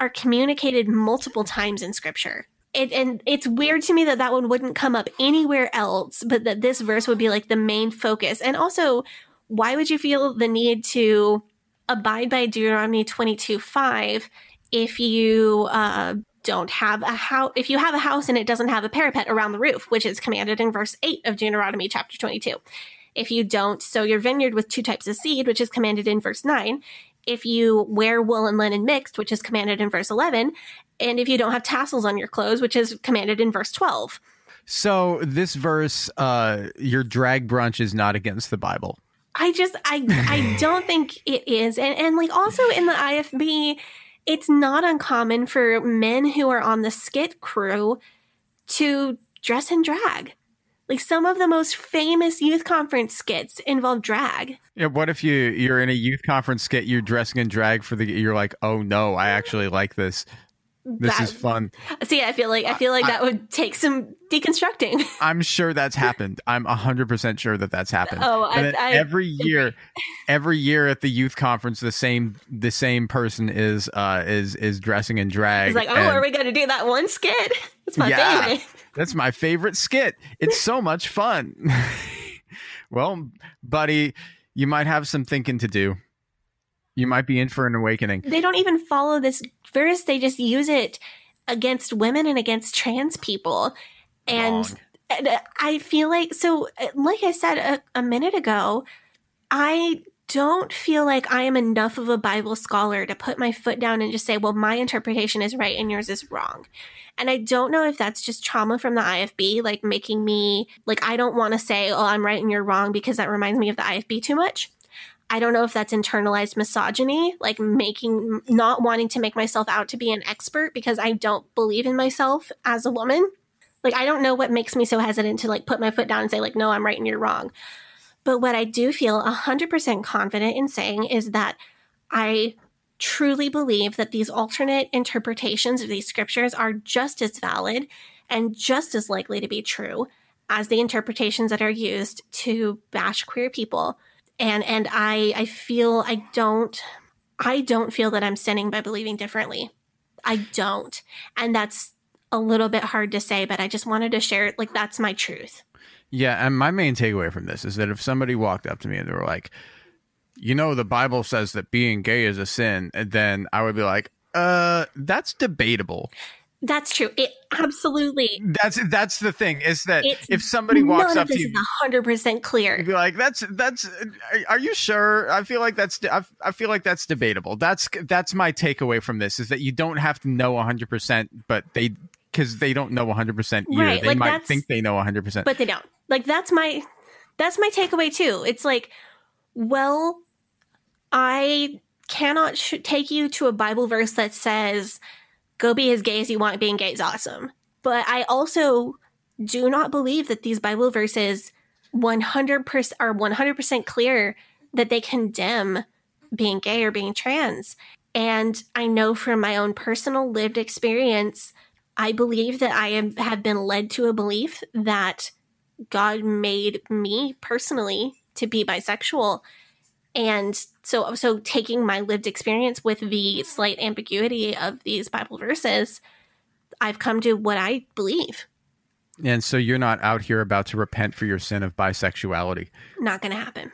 are communicated multiple times in scripture. It, and it's weird to me that that one wouldn't come up anywhere else, but that this verse would be like the main focus. And also, why would you feel the need to abide by Deuteronomy 22 5 if you uh, don't have a house? If you have a house and it doesn't have a parapet around the roof, which is commanded in verse 8 of Deuteronomy chapter 22. If you don't sow your vineyard with two types of seed, which is commanded in verse 9, if you wear wool and linen mixed, which is commanded in verse 11, and if you don't have tassels on your clothes, which is commanded in verse 12. So this verse, uh, your drag brunch is not against the Bible. I just I I don't think it is. And and like also in the IFB, it's not uncommon for men who are on the skit crew to dress in drag. Like some of the most famous youth conference skits involve drag. Yeah, what if you you're in a youth conference skit, you're dressing in drag for the you're like, "Oh no, I actually like this. This is fun." See, I feel like I feel like that would take some deconstructing. I'm sure that's happened. I'm 100% sure that that's happened. Oh, I- I every year every year at the youth conference the same the same person is uh is is dressing in drag. It's like, oh, and- are we going to do that one skit? It's my Yeah. favorite. That's my favorite skit. It's so much fun. well, buddy, you might have some thinking to do. You might be in for an awakening. They don't even follow this verse. They just use it against women and against trans people. And, and uh, I feel like, so, uh, like I said a, a minute ago, I don't feel like I am enough of a Bible scholar to put my foot down and just say, well, my interpretation is right and yours is wrong. And I don't know if that's just trauma from the IFB, like making me, like, I don't want to say, oh, I'm right and you're wrong because that reminds me of the IFB too much. I don't know if that's internalized misogyny, like making, not wanting to make myself out to be an expert because I don't believe in myself as a woman. Like, I don't know what makes me so hesitant to like put my foot down and say, like, no, I'm right and you're wrong. But what I do feel 100% confident in saying is that I truly believe that these alternate interpretations of these scriptures are just as valid and just as likely to be true as the interpretations that are used to bash queer people. And and I I feel I don't I don't feel that I'm sinning by believing differently. I don't. And that's a little bit hard to say, but I just wanted to share like that's my truth. Yeah, and my main takeaway from this is that if somebody walked up to me and they were like, "You know, the Bible says that being gay is a sin," then I would be like, "Uh, that's debatable." That's true. It absolutely That's that's the thing is that if somebody walks up to you, hundred percent clear. you'd be like, "That's that's." Are you sure? I feel like that's I, I feel like that's debatable. That's that's my takeaway from this is that you don't have to know hundred percent, but they because they don't know hundred percent either. Right, they like might think they know hundred percent. but they don't. Like that's my that's my takeaway too. It's like, well, I cannot sh- take you to a Bible verse that says, "Go be as gay as you want. Being gay is awesome." But I also do not believe that these Bible verses 100% are 100% clear that they condemn being gay or being trans. And I know from my own personal lived experience, I believe that I am, have been led to a belief that God made me personally to be bisexual. And so so taking my lived experience with the slight ambiguity of these Bible verses, I've come to what I believe. And so you're not out here about to repent for your sin of bisexuality. Not going to happen.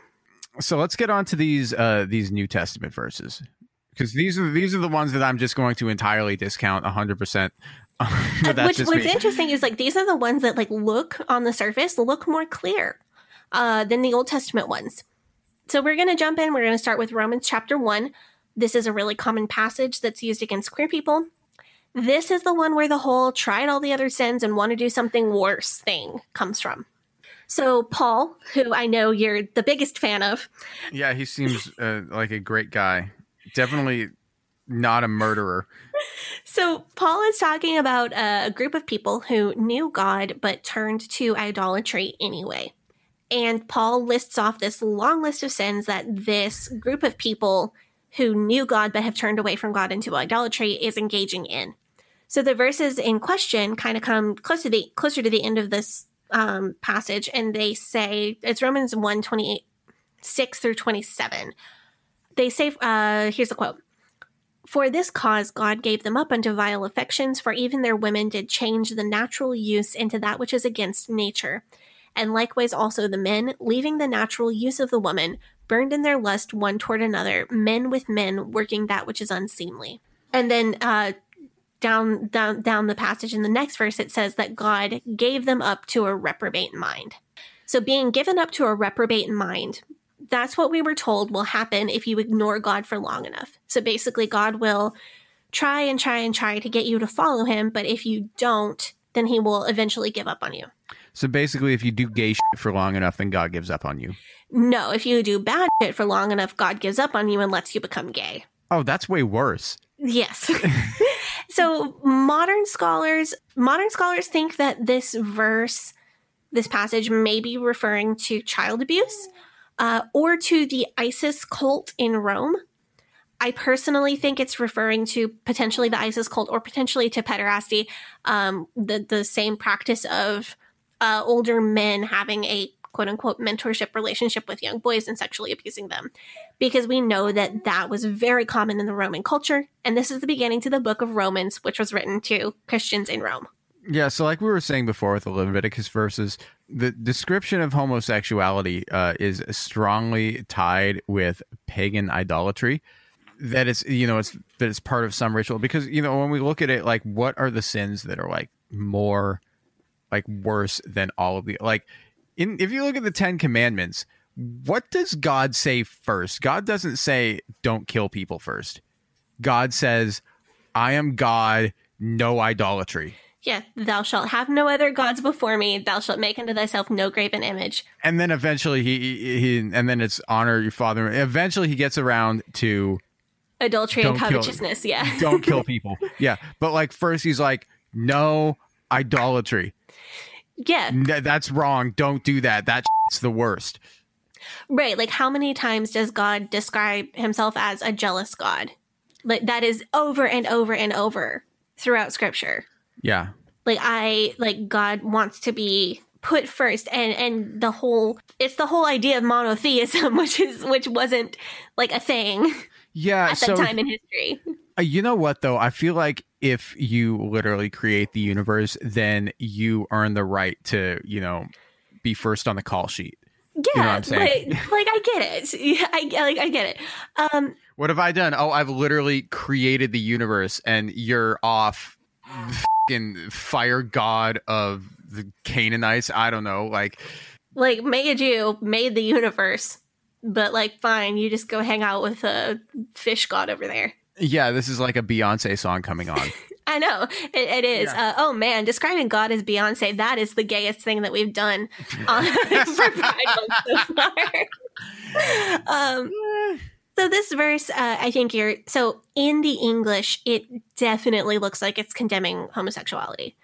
So let's get on to these uh these New Testament verses. Because these are these are the ones that I'm just going to entirely discount 100%. Which what's me. interesting is like these are the ones that like look on the surface look more clear uh, than the Old Testament ones. So we're going to jump in. We're going to start with Romans chapter one. This is a really common passage that's used against queer people. This is the one where the whole tried all the other sins and want to do something worse thing comes from. So Paul, who I know you're the biggest fan of, Yeah, he seems uh, like a great guy. Definitely not a murderer. So, Paul is talking about a group of people who knew God but turned to idolatry anyway. And Paul lists off this long list of sins that this group of people who knew God but have turned away from God into idolatry is engaging in. So the verses in question kind of come close to the closer to the end of this um, passage, and they say it's Romans 1 28, 6 through 27. They say, uh, here's the quote. For this cause God gave them up unto vile affections, for even their women did change the natural use into that which is against nature. And likewise also the men, leaving the natural use of the woman, burned in their lust one toward another, men with men working that which is unseemly. And then uh, down down down the passage in the next verse, it says that God gave them up to a reprobate mind. So being given up to a reprobate mind that's what we were told will happen if you ignore God for long enough. So basically, God will try and try and try to get you to follow him, but if you don't, then he will eventually give up on you. So basically, if you do gay shit for long enough, then God gives up on you. No, if you do bad shit for long enough, God gives up on you and lets you become gay. Oh, that's way worse. Yes. so modern scholars modern scholars think that this verse this passage may be referring to child abuse uh, or to the isis cult in rome i personally think it's referring to potentially the isis cult or potentially to pederasty um, the, the same practice of uh, older men having a quote unquote mentorship relationship with young boys and sexually abusing them. Because we know that that was very common in the roman culture. And this is the beginning to the book of romans which was written to christians in rome. Yeah, so like we were saying before with the Leviticus verses, the description of homosexuality uh, is strongly tied with pagan idolatry. That it's you know it's that it's part of some ritual because you know when we look at it like what are the sins that are like more like worse than all of the like in if you look at the Ten Commandments, what does God say first? God doesn't say don't kill people first. God says, "I am God, no idolatry." yeah thou shalt have no other gods before me thou shalt make unto thyself no graven image and then eventually he, he, he and then it's honor your father eventually he gets around to adultery and Don't kill- covetousness yeah don't kill people yeah but like first he's like no idolatry yeah. N- that's wrong. Don't do that. That's the worst. Right. Like how many times does god describe himself as a jealous god? Like that is over and over and over throughout scripture. Yeah. Like i like god wants to be put first and and the whole it's the whole idea of monotheism which is which wasn't like a thing yeah at that so time in history uh, you know what though i feel like if you literally create the universe then you earn the right to you know be first on the call sheet yeah know what I'm saying? Like, like i get it Yeah, i like i get it um What have I done? Oh, I've literally created the universe, and you're off, fucking fire god of the Canaanites. I don't know, like like made you made the universe but like fine you just go hang out with a fish god over there. Yeah, this is like a Beyonce song coming on. i know it, it is. Uh, oh man describing god as beyonce that is the gayest thing that we've done on for pride month so far. Um so this verse uh, i think you're so in the english it definitely looks like it's condemning homosexuality.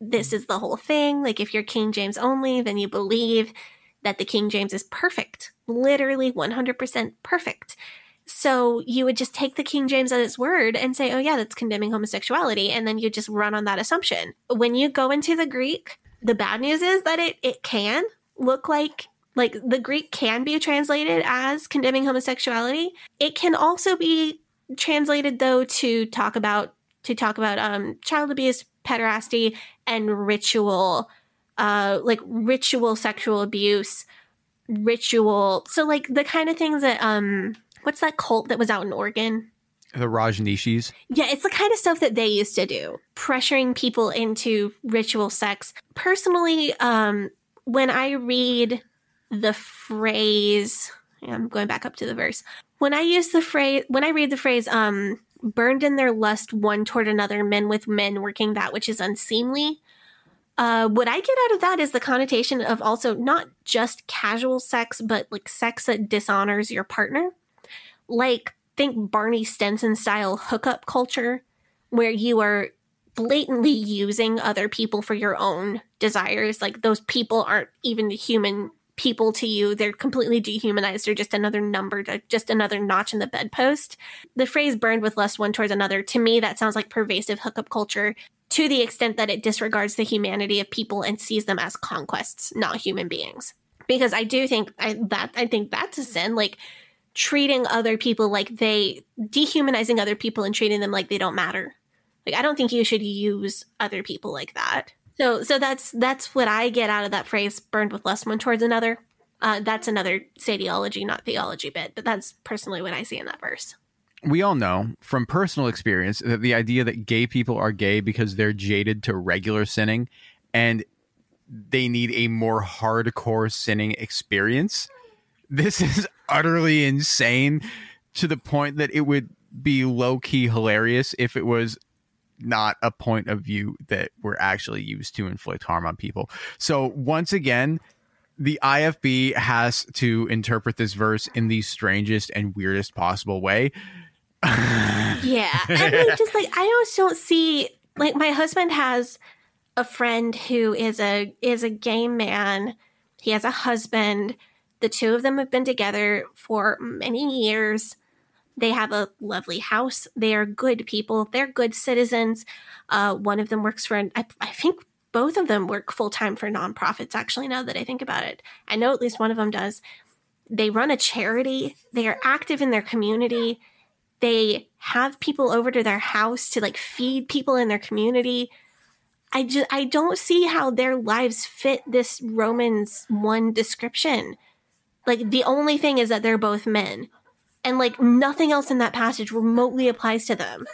This is the whole thing like if you're king james only then you believe that the King James is perfect, literally 100% perfect. So you would just take the King James at its word and say, oh, yeah, that's condemning homosexuality. And then you just run on that assumption. When you go into the Greek, the bad news is that it, it can look like like the Greek can be translated as condemning homosexuality. It can also be translated though to talk about to talk about um, child abuse, pederasty, and ritual, uh, like ritual sexual abuse, ritual. So like the kind of things that um, what's that cult that was out in Oregon? The Rajneeshis. Yeah, it's the kind of stuff that they used to do, pressuring people into ritual sex. Personally, um, when I read the phrase, I'm going back up to the verse. When I use the phrase, when I read the phrase, um, burned in their lust one toward another, men with men working that which is unseemly. Uh, what I get out of that is the connotation of also not just casual sex, but like sex that dishonors your partner. Like, think Barney Stinson style hookup culture, where you are blatantly using other people for your own desires. Like, those people aren't even human people to you. They're completely dehumanized. They're just another number, just another notch in the bedpost. The phrase burned with lust one towards another, to me, that sounds like pervasive hookup culture to the extent that it disregards the humanity of people and sees them as conquests, not human beings. Because I do think I, that I think that's a sin. Like treating other people like they dehumanizing other people and treating them like they don't matter. Like I don't think you should use other people like that. So so that's that's what I get out of that phrase burned with lust one towards another. Uh, that's another satiology, not theology bit, but that's personally what I see in that verse. We all know from personal experience that the idea that gay people are gay because they're jaded to regular sinning and they need a more hardcore sinning experience. This is utterly insane to the point that it would be low key hilarious if it was not a point of view that we're actually used to inflict harm on people. So once again, the IFB has to interpret this verse in the strangest and weirdest possible way. yeah. I mean, just like I don't see like my husband has a friend who is a is a gay man. He has a husband. The two of them have been together for many years. They have a lovely house. They are good people. They're good citizens. Uh, one of them works for, an, I, I think both of them work full time for nonprofits, actually, now that I think about it. I know at least one of them does. They run a charity, they are active in their community. They have people over to their house to like feed people in their community. I just I don't see how their lives fit this Romans 1 description. Like the only thing is that they're both men and like nothing else in that passage remotely applies to them.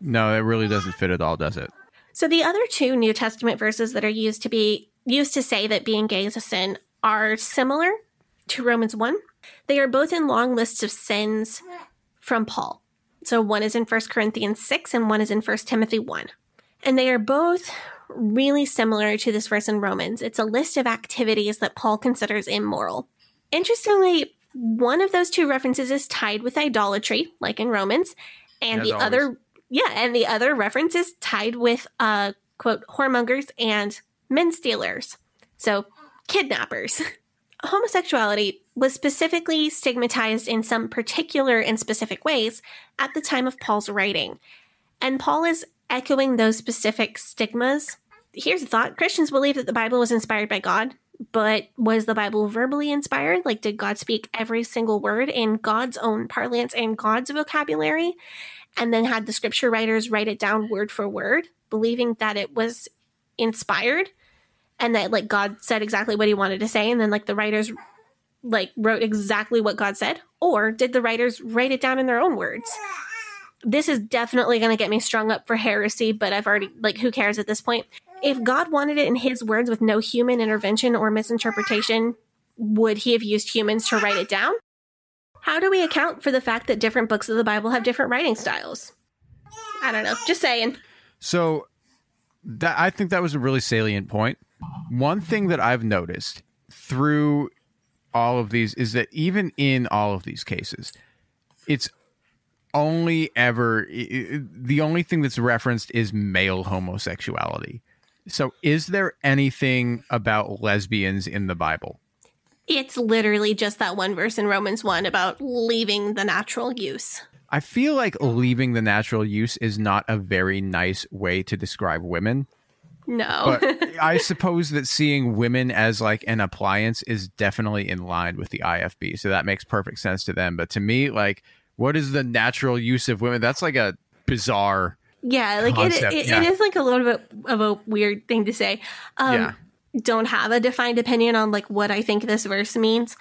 No, it really doesn't fit at all, does it? So the other two New Testament verses that are used to be used to say that being gay is a sin are similar to Romans 1. They are both in long lists of sins from Paul. So one is in 1 Corinthians 6 and one is in 1 Timothy 1. And they are both really similar to this verse in Romans. It's a list of activities that Paul considers immoral. Interestingly, one of those two references is tied with idolatry, like in Romans, and As the always. other, yeah, and the other reference is tied with, uh, quote, whoremongers and men stealers. So, kidnappers. Homosexuality was specifically stigmatized in some particular and specific ways at the time of Paul's writing. And Paul is echoing those specific stigmas. Here's a thought Christians believe that the Bible was inspired by God, but was the Bible verbally inspired? Like, did God speak every single word in God's own parlance and God's vocabulary? And then had the scripture writers write it down word for word, believing that it was inspired and that, like, God said exactly what he wanted to say. And then, like, the writers, like, wrote exactly what God said? Or did the writers write it down in their own words? This is definitely going to get me strung up for heresy, but I've already, like, who cares at this point? if God wanted it in his words with no human intervention or misinterpretation, would he have used humans to write it down? How do we account for the fact that different books of the Bible have different writing styles? I don't know. Just saying. So that I think that was a really salient point. One thing that I've noticed through all of these is that even in all of these cases, it's only ever the only thing that's referenced is male homosexuality. So, is there anything about lesbians in the Bible? It's literally just that one verse in Romans 1 about leaving the natural use. I feel like leaving the natural use is not a very nice way to describe women. No. But I suppose that seeing women as like an appliance is definitely in line with the IFB. So that makes perfect sense to them. But to me, like, what is the natural use of women? That's like a bizarre. yeah, like it, it, yeah. it is like a little bit of a weird thing to say. Um, Yeah. Don't have a defined opinion on like what I think this verse means.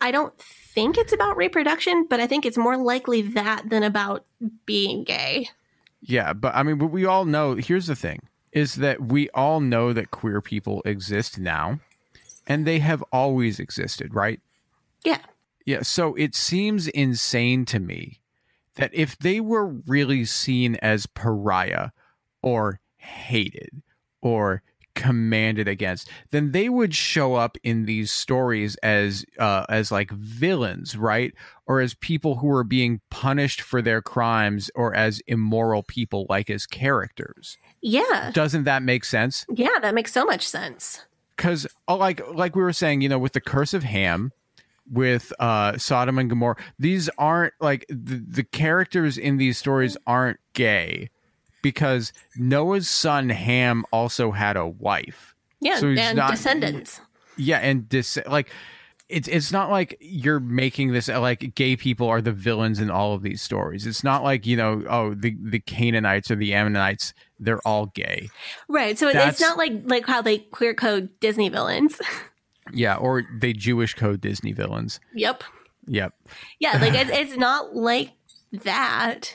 I don't think it's about reproduction, but I think it's more likely that than about being gay. Yeah. But I mean, but we all know here's the thing is that we all know that queer people exist now and they have always existed, right? Yeah. Yeah, so it seems insane to me that if they were really seen as pariah or hated or commanded against, then they would show up in these stories as uh, as like villains, right? Or as people who are being punished for their crimes, or as immoral people, like as characters. Yeah. Doesn't that make sense? Yeah, that makes so much sense. because like like we were saying you know with the curse of ham with uh sodom and gomorrah these aren't like the, the characters in these stories aren't gay because noah's son ham also had a wife Yeah, So and not- descendants. yeah and dis- like it's it's not like you're making this like gay people are the villains in all of these stories it's not like you know oh the the canaanites or the ammonites they're all gay Right. So That's- it's not like like how they queer code Disney villains. yeah or they jewish code disney villains yep. yep Yeah, like it, it's not like that.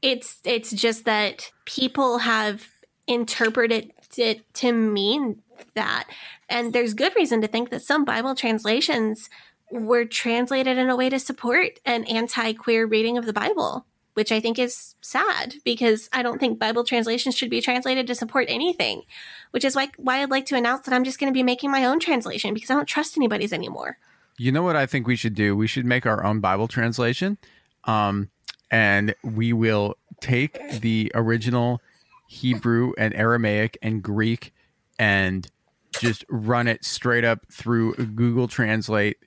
It's it's just that people have interpreted it to mean that, and there's good reason to think that some Bible translations were translated in a way to support an anti-queer reading of the Bible, which I think is sad because I don't think Bible translations should be translated to support anything. Which is why why I'd like to announce that I'm just going to be making my own translation because I don't trust anybody's anymore. You know what I think we should do? We should make our own Bible translation. Um, and we will take the original Hebrew and Aramaic and Greek and just run it straight up through Google Translate,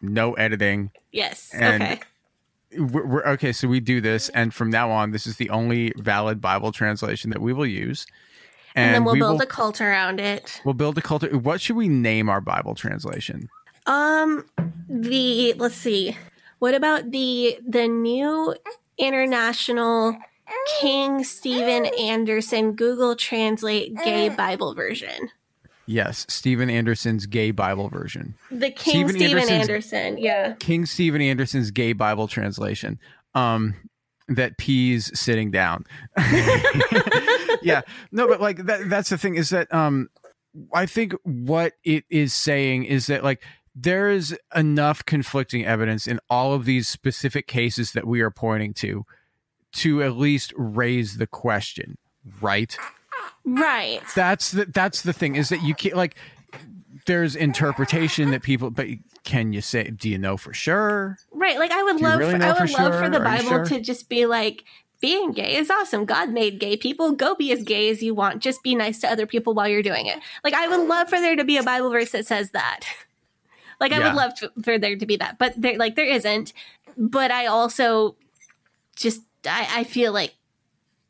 no editing. Yes. And- okay. We're, we're, okay, so we do this, and from now on, this is the only valid Bible translation that we will use. And, then we'll we build will, a cult around it. we'll build a cult. What should we name our Bible translation? Um, the let's see, what about the the new international King Steven Anderson Google Translate Gay Bible version? Yes, Steven Anderson's gay Bible version. The King Steven Steven, Anderson, yeah. King Steven Anderson's gay Bible translation. Um, that peas sitting down. yeah, no, but like that, that's the thing is that um, I think what it is saying is that like there is enough conflicting evidence in all of these specific cases that we are pointing to to at least raise the question, right? Right. that's the that's the thing is that you can't like there's interpretation that people but can you say do you know for sure Right. Like I would love really for, I would for love sure? for the Bible sure? to just be like being gay is awesome. God made gay people. Go be as gay as you want. Just be nice to other people while you're doing it. Like I would love for there to be a Bible verse that says that. Like I Yeah. would love to, for there to be that, but there like there isn't. But I also just I, I feel like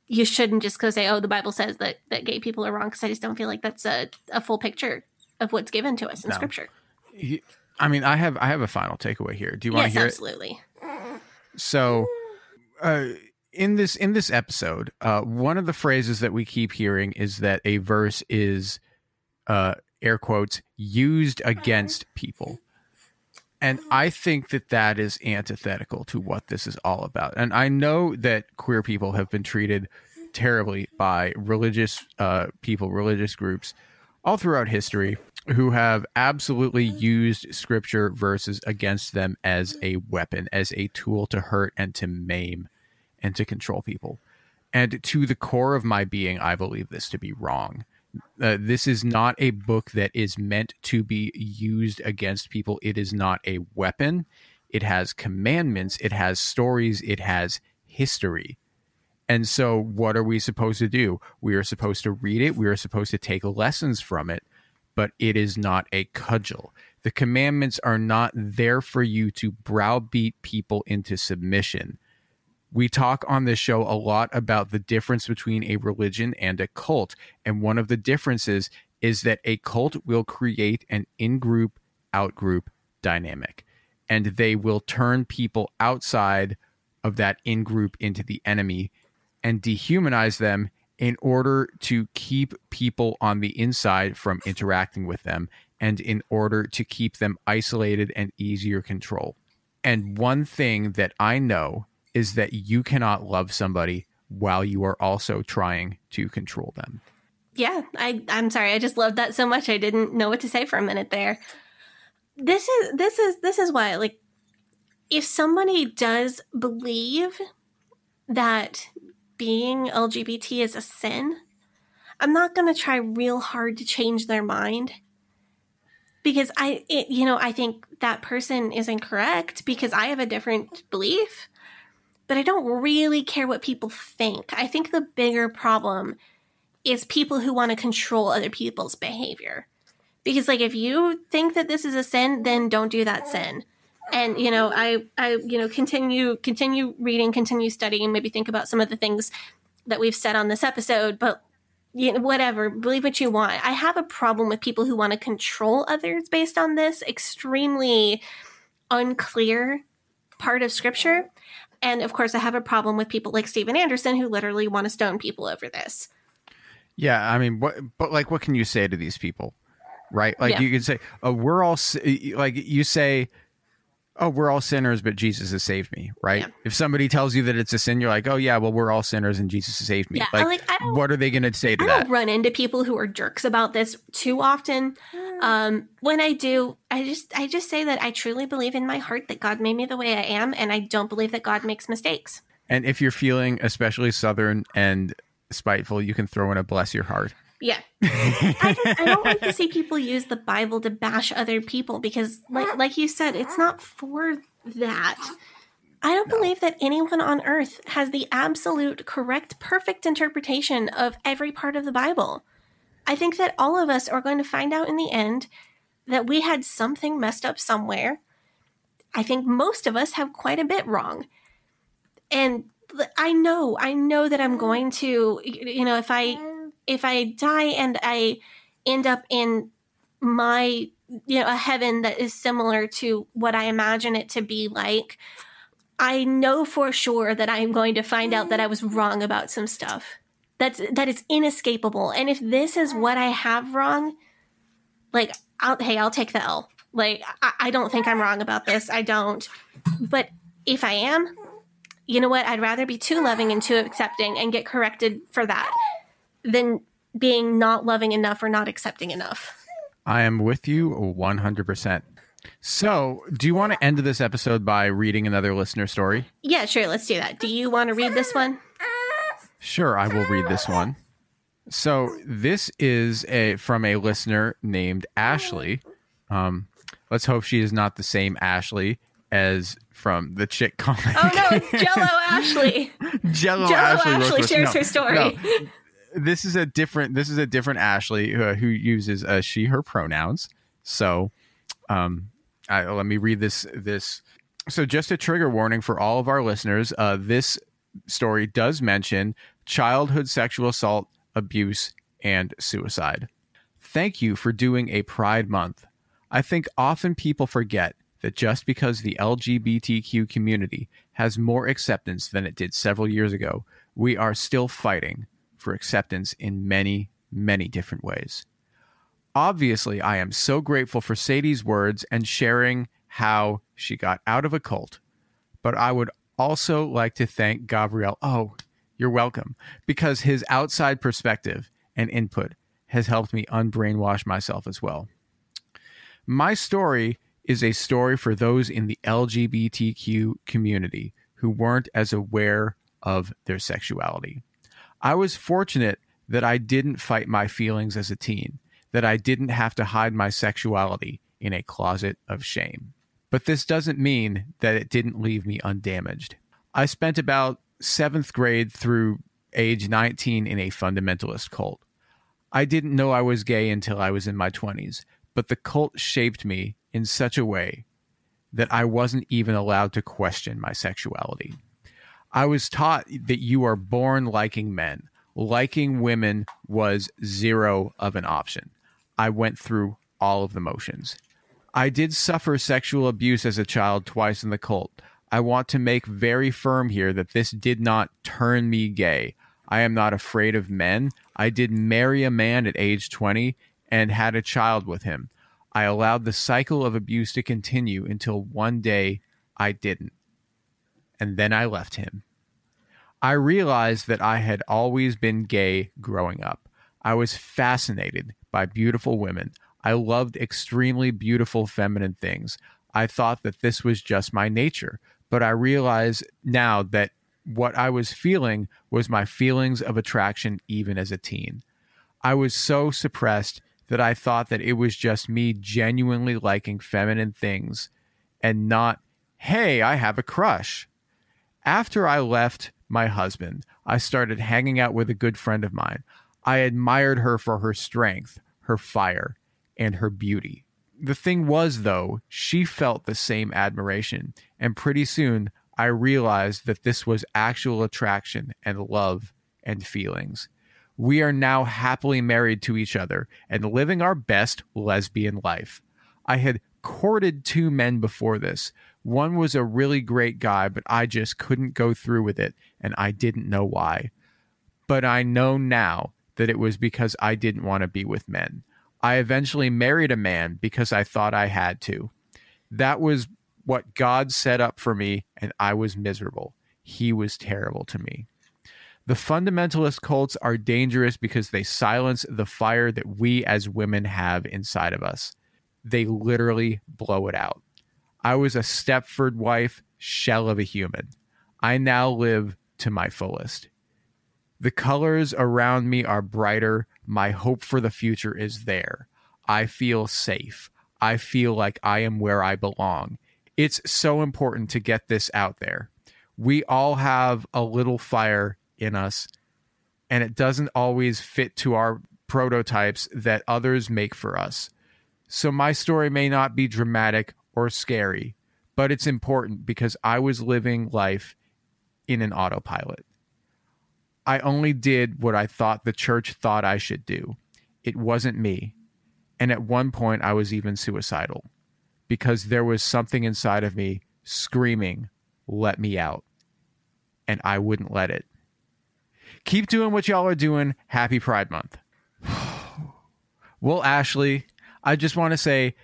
you shouldn't just go say, "Oh, the Bible says that that gay people are wrong," because I just don't feel like that's a, a full picture of what's given to us in No. Scripture. i mean i have i have a final takeaway here do you want Yes, to hear absolutely. it so uh in this in this episode uh one of the phrases that we keep hearing is that a verse is uh air quotes used against people and I think that that is antithetical to what this is all about. And I know that queer people have been treated terribly by religious uh, people, religious groups, all throughout history, who have absolutely used scripture verses against them as a weapon, as a tool to hurt and to maim and to control people. And to the core of my being, I believe this to be wrong. Uh, this is not a book that is meant to be used against people. It is not a weapon. It has commandments, it has stories, it has history. And so, what are we supposed to do? We are supposed to read it, we are supposed to take lessons from it. but it is not a cudgel. The commandments are not there for you to browbeat people into submission. We talk on this show a lot about the difference between a religion and a cult. And one of the differences is that a cult will create an in group, out group dynamic. And they will turn people outside of that in group into the enemy and dehumanize them in order to keep people on the inside from interacting with them and in order to keep them isolated and easier control. And one thing that I know is that you cannot love somebody while you are also trying to control them. Yeah, I I'm sorry. I just loved that so much. I didn't know what to say for a minute there. This is this is this is why like if somebody does believe that being LGBT is a sin, I'm not going to try real hard to change their mind because I it, you know, I think that person is incorrect because I have a different belief, but I don't really care what people think. I think the bigger problem is people who want to control other people's behavior. Because like if you think that this is a sin, then don't do that sin. And you know, I I you know, continue continue reading, continue studying, maybe think about some of the things that we've said on this episode, but you know, whatever, believe what you want. I have a problem with people who want to control others based on this extremely unclear part of scripture. And of course, I have a problem with people like Steven Anderson who literally want to stone people over this. Yeah, I mean, what, but like, what can you say to these people, right? Like, Yeah. you can say, "Oh, we're all like," you say, "Oh, we're all sinners, but Jesus has saved me," right? Yeah. If somebody tells you that it's a sin, you're like, "Oh, yeah, well, we're all sinners, and Jesus has saved me." Yeah, I like- what are they going to say to I that? don't run into people who are jerks about this too often. Um, when I do, I just I just say that I truly believe in my heart that God made me the way I am, and I don't believe that God makes mistakes. And if you're feeling especially southern and spiteful, you can throw in a bless your heart. Yeah, I, just, I don't like to see people use the Bible to bash other people because, like like you said, it's not for that. I don't believe that anyone on earth has the absolute correct, perfect interpretation of every part of the Bible. I think that all of us are going to find out in the end that we had something messed up somewhere. I think most of us have quite a bit wrong. And I know, I know that I'm going to, you know, if I if I die and I end up in my you know a heaven that is similar to what I imagine it to be like, I know for sure that I am going to find out that I was wrong about some stuff. That's that is inescapable. And if this is what I have wrong, like I'll, hey, I'll take the L. Like I, I don't think I'm wrong about this. I don't. But if I am, you know what? I'd rather be too loving and too accepting and get corrected for that than being not loving enough or not accepting enough. I am with you 100%. So, do you want to end this episode by reading another listener story? Yeah, sure. Let's do that. Do you want to read this one? Sure, I will read this one. So this is a from a listener named Ashley. Um, let's hope she is not the same Ashley as from the chick comic. Oh no, it's Jello Ashley. Jello, Jello Ashley, Ashley shares No, her story. no. This is a different. This is a different Ashley uh, who uses uh, she her pronouns. So, um, I, let me read this. This. So, just a trigger warning for all of our listeners. Uh, this story does mention childhood sexual assault, abuse, and suicide. Thank you for doing a Pride Month. I think often people forget that just because the LGBTQ community has more acceptance than it did several years ago, we are still fighting for acceptance in many, many different ways. Obviously, I am so grateful for Sadie's words and sharing how she got out of a cult, but I would also like to thank Gabriel. Oh, you're welcome, because his outside perspective and input has helped me unbrainwash myself as well. My story is a story for those in the LGBTQ community who weren't as aware of their sexuality. I was fortunate that I didn't fight my feelings as a teen, that I didn't have to hide my sexuality in a closet of shame. But this doesn't mean that it didn't leave me undamaged. I spent about seventh grade through age 19 in a fundamentalist cult. I didn't know I was gay until I was in my 20s, but the cult shaped me in such a way that I wasn't even allowed to question my sexuality. I was taught that you are born liking men. Liking women was zero of an option. I went through all of the motions. I did suffer sexual abuse as a child twice in the cult. I want to make very firm here that this did not turn me gay. I am not afraid of men. I did marry a man at age 20 and had a child with him. I allowed the cycle of abuse to continue until one day I didn't. And then I left him. I realized that I had always been gay growing up. I was fascinated by beautiful women. I loved extremely beautiful feminine things. I thought that this was just my nature, but I realize now that what I was feeling was my feelings of attraction even as a teen. I was so suppressed that I thought that it was just me genuinely liking feminine things and not, hey, I have a crush. After I left my husband, I started hanging out with a good friend of mine. I admired her for her strength, her fire, and her beauty. The thing was, though, she felt the same admiration, and pretty soon I realized that this was actual attraction and love and feelings. We are now happily married to each other and living our best lesbian life. I had courted two men before this. One was a really great guy, but I just couldn't go through with it, and I didn't know why. But I know now that it was because I didn't want to be with men. I eventually married a man because I thought I had to. That was what God set up for me, and I was miserable. He was terrible to me. The fundamentalist cults are dangerous because they silence the fire that we as women have inside of us. They literally blow it out. I was a Stepford wife, shell of a human. I now live to my fullest. The colors around me are brighter. My hope for the future is there. I feel safe. I feel like I am where I belong it's so important to get this out there. We all have a little fire in us, and it doesn't always fit to our prototypes that others make for us. So, my story may not be dramatic or scary, but it's important because I was living life in an autopilot. I only did what I thought the church thought I should do. It wasn't me. And at one point, I was even suicidal because there was something inside of me screaming, let me out. And I wouldn't let it. Keep doing what y'all are doing. Happy Pride Month. well, Ashley, I just want to say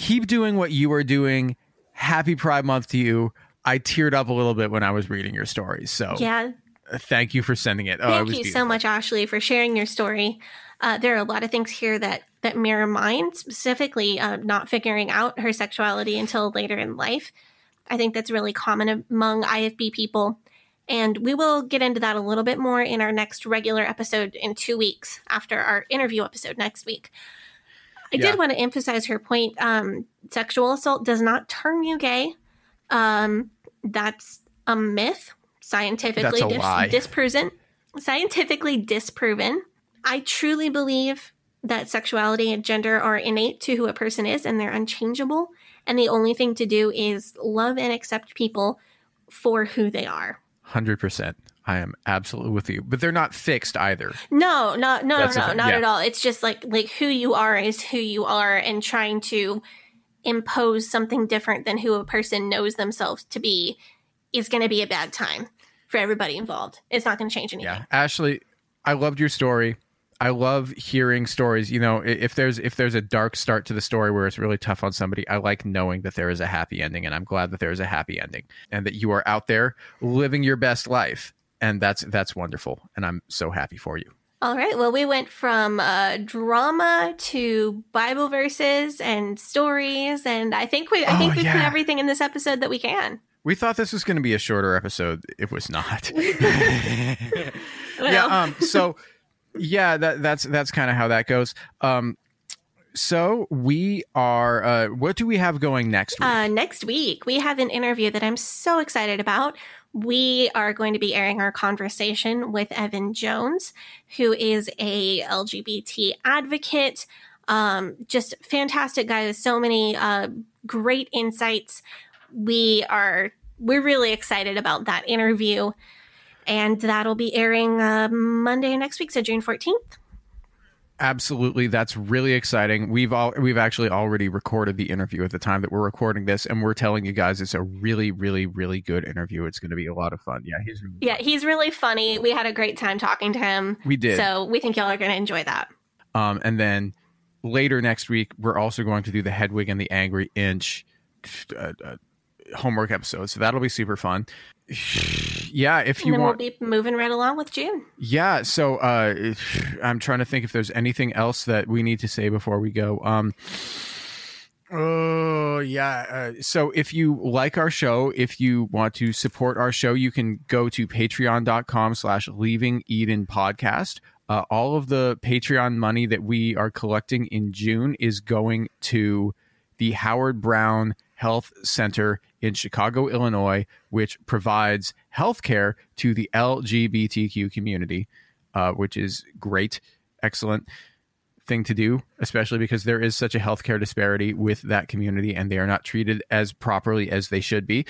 keep doing what you are doing. Happy Pride Month to you. I teared up a little bit when I was reading your story. So, yeah. Thank you for sending it. Oh, Thank it you beautiful. so much, Ashley, for sharing your story. Uh, there are a lot of things here that that mirror mine, specifically uh, not figuring out her sexuality until later in life. I think that's really common among IFB people. And we will get into that a little bit more in our next regular episode in two weeks after our interview episode next week. I yeah. did want to emphasize her point. Um, sexual assault does not turn you gay. Um, that's a myth, scientifically dis- disproven. Scientifically disproven. I truly believe that sexuality and gender are innate to who a person is and they're unchangeable. And the only thing to do is love and accept people for who they are. 100%. I am absolutely with you, but they're not fixed either. No, no, no, That's no, not yeah. at all. It's just like like who you are is who you are, and trying to impose something different than who a person knows themselves to be is going to be a bad time for everybody involved. It's not going to change anything. Yeah, Ashley, I loved your story. I love hearing stories. You know, if there's if there's a dark start to the story where it's really tough on somebody, I like knowing that there is a happy ending, and I'm glad that there is a happy ending, and that you are out there living your best life, and that's that's wonderful, and I'm so happy for you. All right. Well, we went from uh, drama to Bible verses and stories, and I think we I think oh, we yeah. put everything in this episode that we can. We thought this was going to be a shorter episode. It was not. well. Yeah. Um. So yeah, that that's that's kind of how that goes. Um, so we are. Uh, what do we have going next week? Uh, next week, we have an interview that I'm so excited about. We are going to be airing our conversation with Evan Jones, who is a LGBT advocate. Um, just fantastic guy with so many uh, great insights. We are we're really excited about that interview, and that'll be airing uh, Monday next week, so June fourteenth. Absolutely, that's really exciting. We've all we've actually already recorded the interview at the time that we're recording this, and we're telling you guys it's a really, really, really good interview. It's going to be a lot of fun. Yeah, he's really yeah, he's really funny. We had a great time talking to him. We did. So we think y'all are going to enjoy that. Um, and then later next week, we're also going to do the Hedwig and the Angry Inch uh, uh, homework episode. So that'll be super fun. yeah, if you want, we'll be moving right along with June. yeah. So uh, I'm trying to think if there's anything else that we need to say before we go. Um, Oh yeah. Uh, so if you like our show, if you want to support our show, you can go to patreon.com slash leaving Eden podcast. Uh, all of the Patreon money that we are collecting in June is going to the Howard Brown Health Center in Chicago, Illinois, which provides health care to the LGBTQ community, uh, which is great, excellent thing to do, especially because there is such a healthcare disparity with that community and they are not treated as properly as they should be.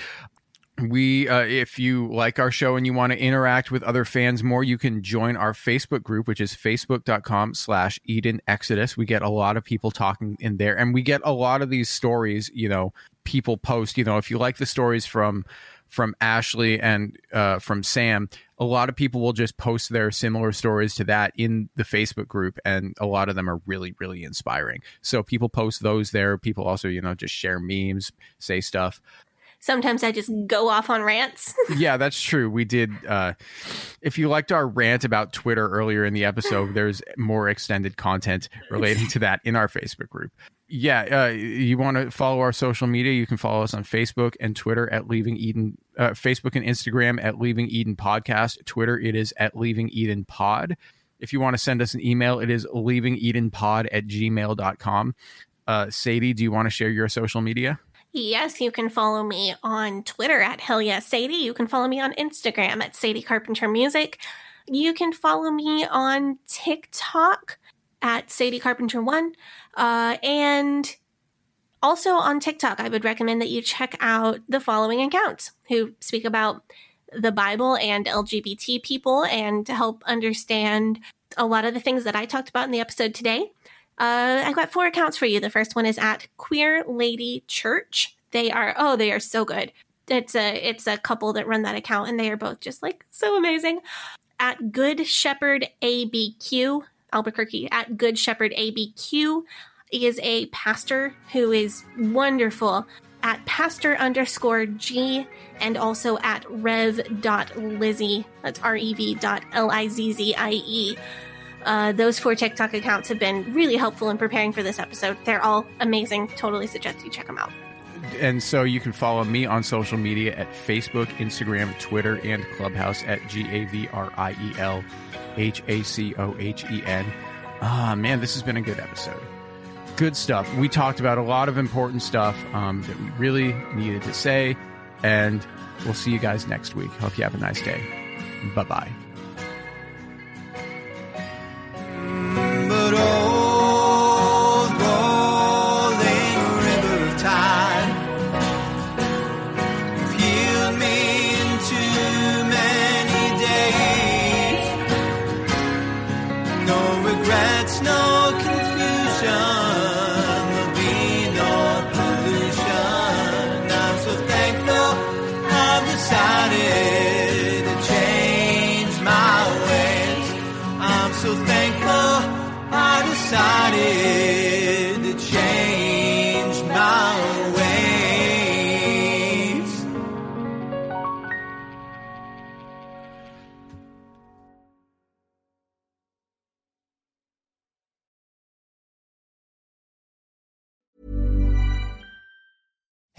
We, uh, if you like our show and you want to interact with other fans more, you can join our Facebook group, which is facebook.com slash Eden Exodus. We get a lot of people talking in there and we get a lot of these stories, you know, people post, you know, if you like the stories from, from Ashley and uh, from Sam, a lot of people will just post their similar stories to that in the Facebook group, and a lot of them are really, really inspiring. So people post those there. People also, you know, just share memes, say stuff. Sometimes I just go off on rants. yeah, that's true. We did. Uh, if you liked our rant about Twitter earlier in the episode, there's more extended content relating to that in our Facebook group. Yeah, uh, you want to follow our social media? You can follow us on Facebook and Twitter at Leaving Eden. Uh, Facebook and Instagram at Leaving Eden Podcast. Twitter it is at Leaving Eden Pod. If you want to send us an email, it is leavingedenpod at gmail.com. Uh, Sadie, do you want to share your social media? Yes, you can follow me on Twitter at Hell Yes Sadie. You can follow me on Instagram at Sadie Carpenter Music. You can follow me on TikTok at Sadie Carpenter One, uh, and also on TikTok. I would recommend that you check out the following accounts who speak about the Bible and LGBT people and help understand a lot of the things that I talked about in the episode today. Uh, I've got four accounts for you. The first one is at Queer Lady Church. They are oh, they are so good. It's a it's a couple that run that account, and they are both just like so amazing. At Good Shepherd ABQ Albuquerque, at Good Shepherd ABQ is a pastor who is wonderful. At pastor underscore G and also at rev.lizzie. That's R E V dot L I Z Z I E. Uh, those four TikTok accounts have been really helpful in preparing for this episode. They're all amazing. Totally suggest you check them out. And so you can follow me on social media at Facebook, Instagram, Twitter, and Clubhouse at G A V R I E L H A C O H E N. Ah, man, this has been a good episode. Good stuff. We talked about a lot of important stuff um, that we really needed to say. And we'll see you guys next week. Hope you have a nice day. Bye bye. But old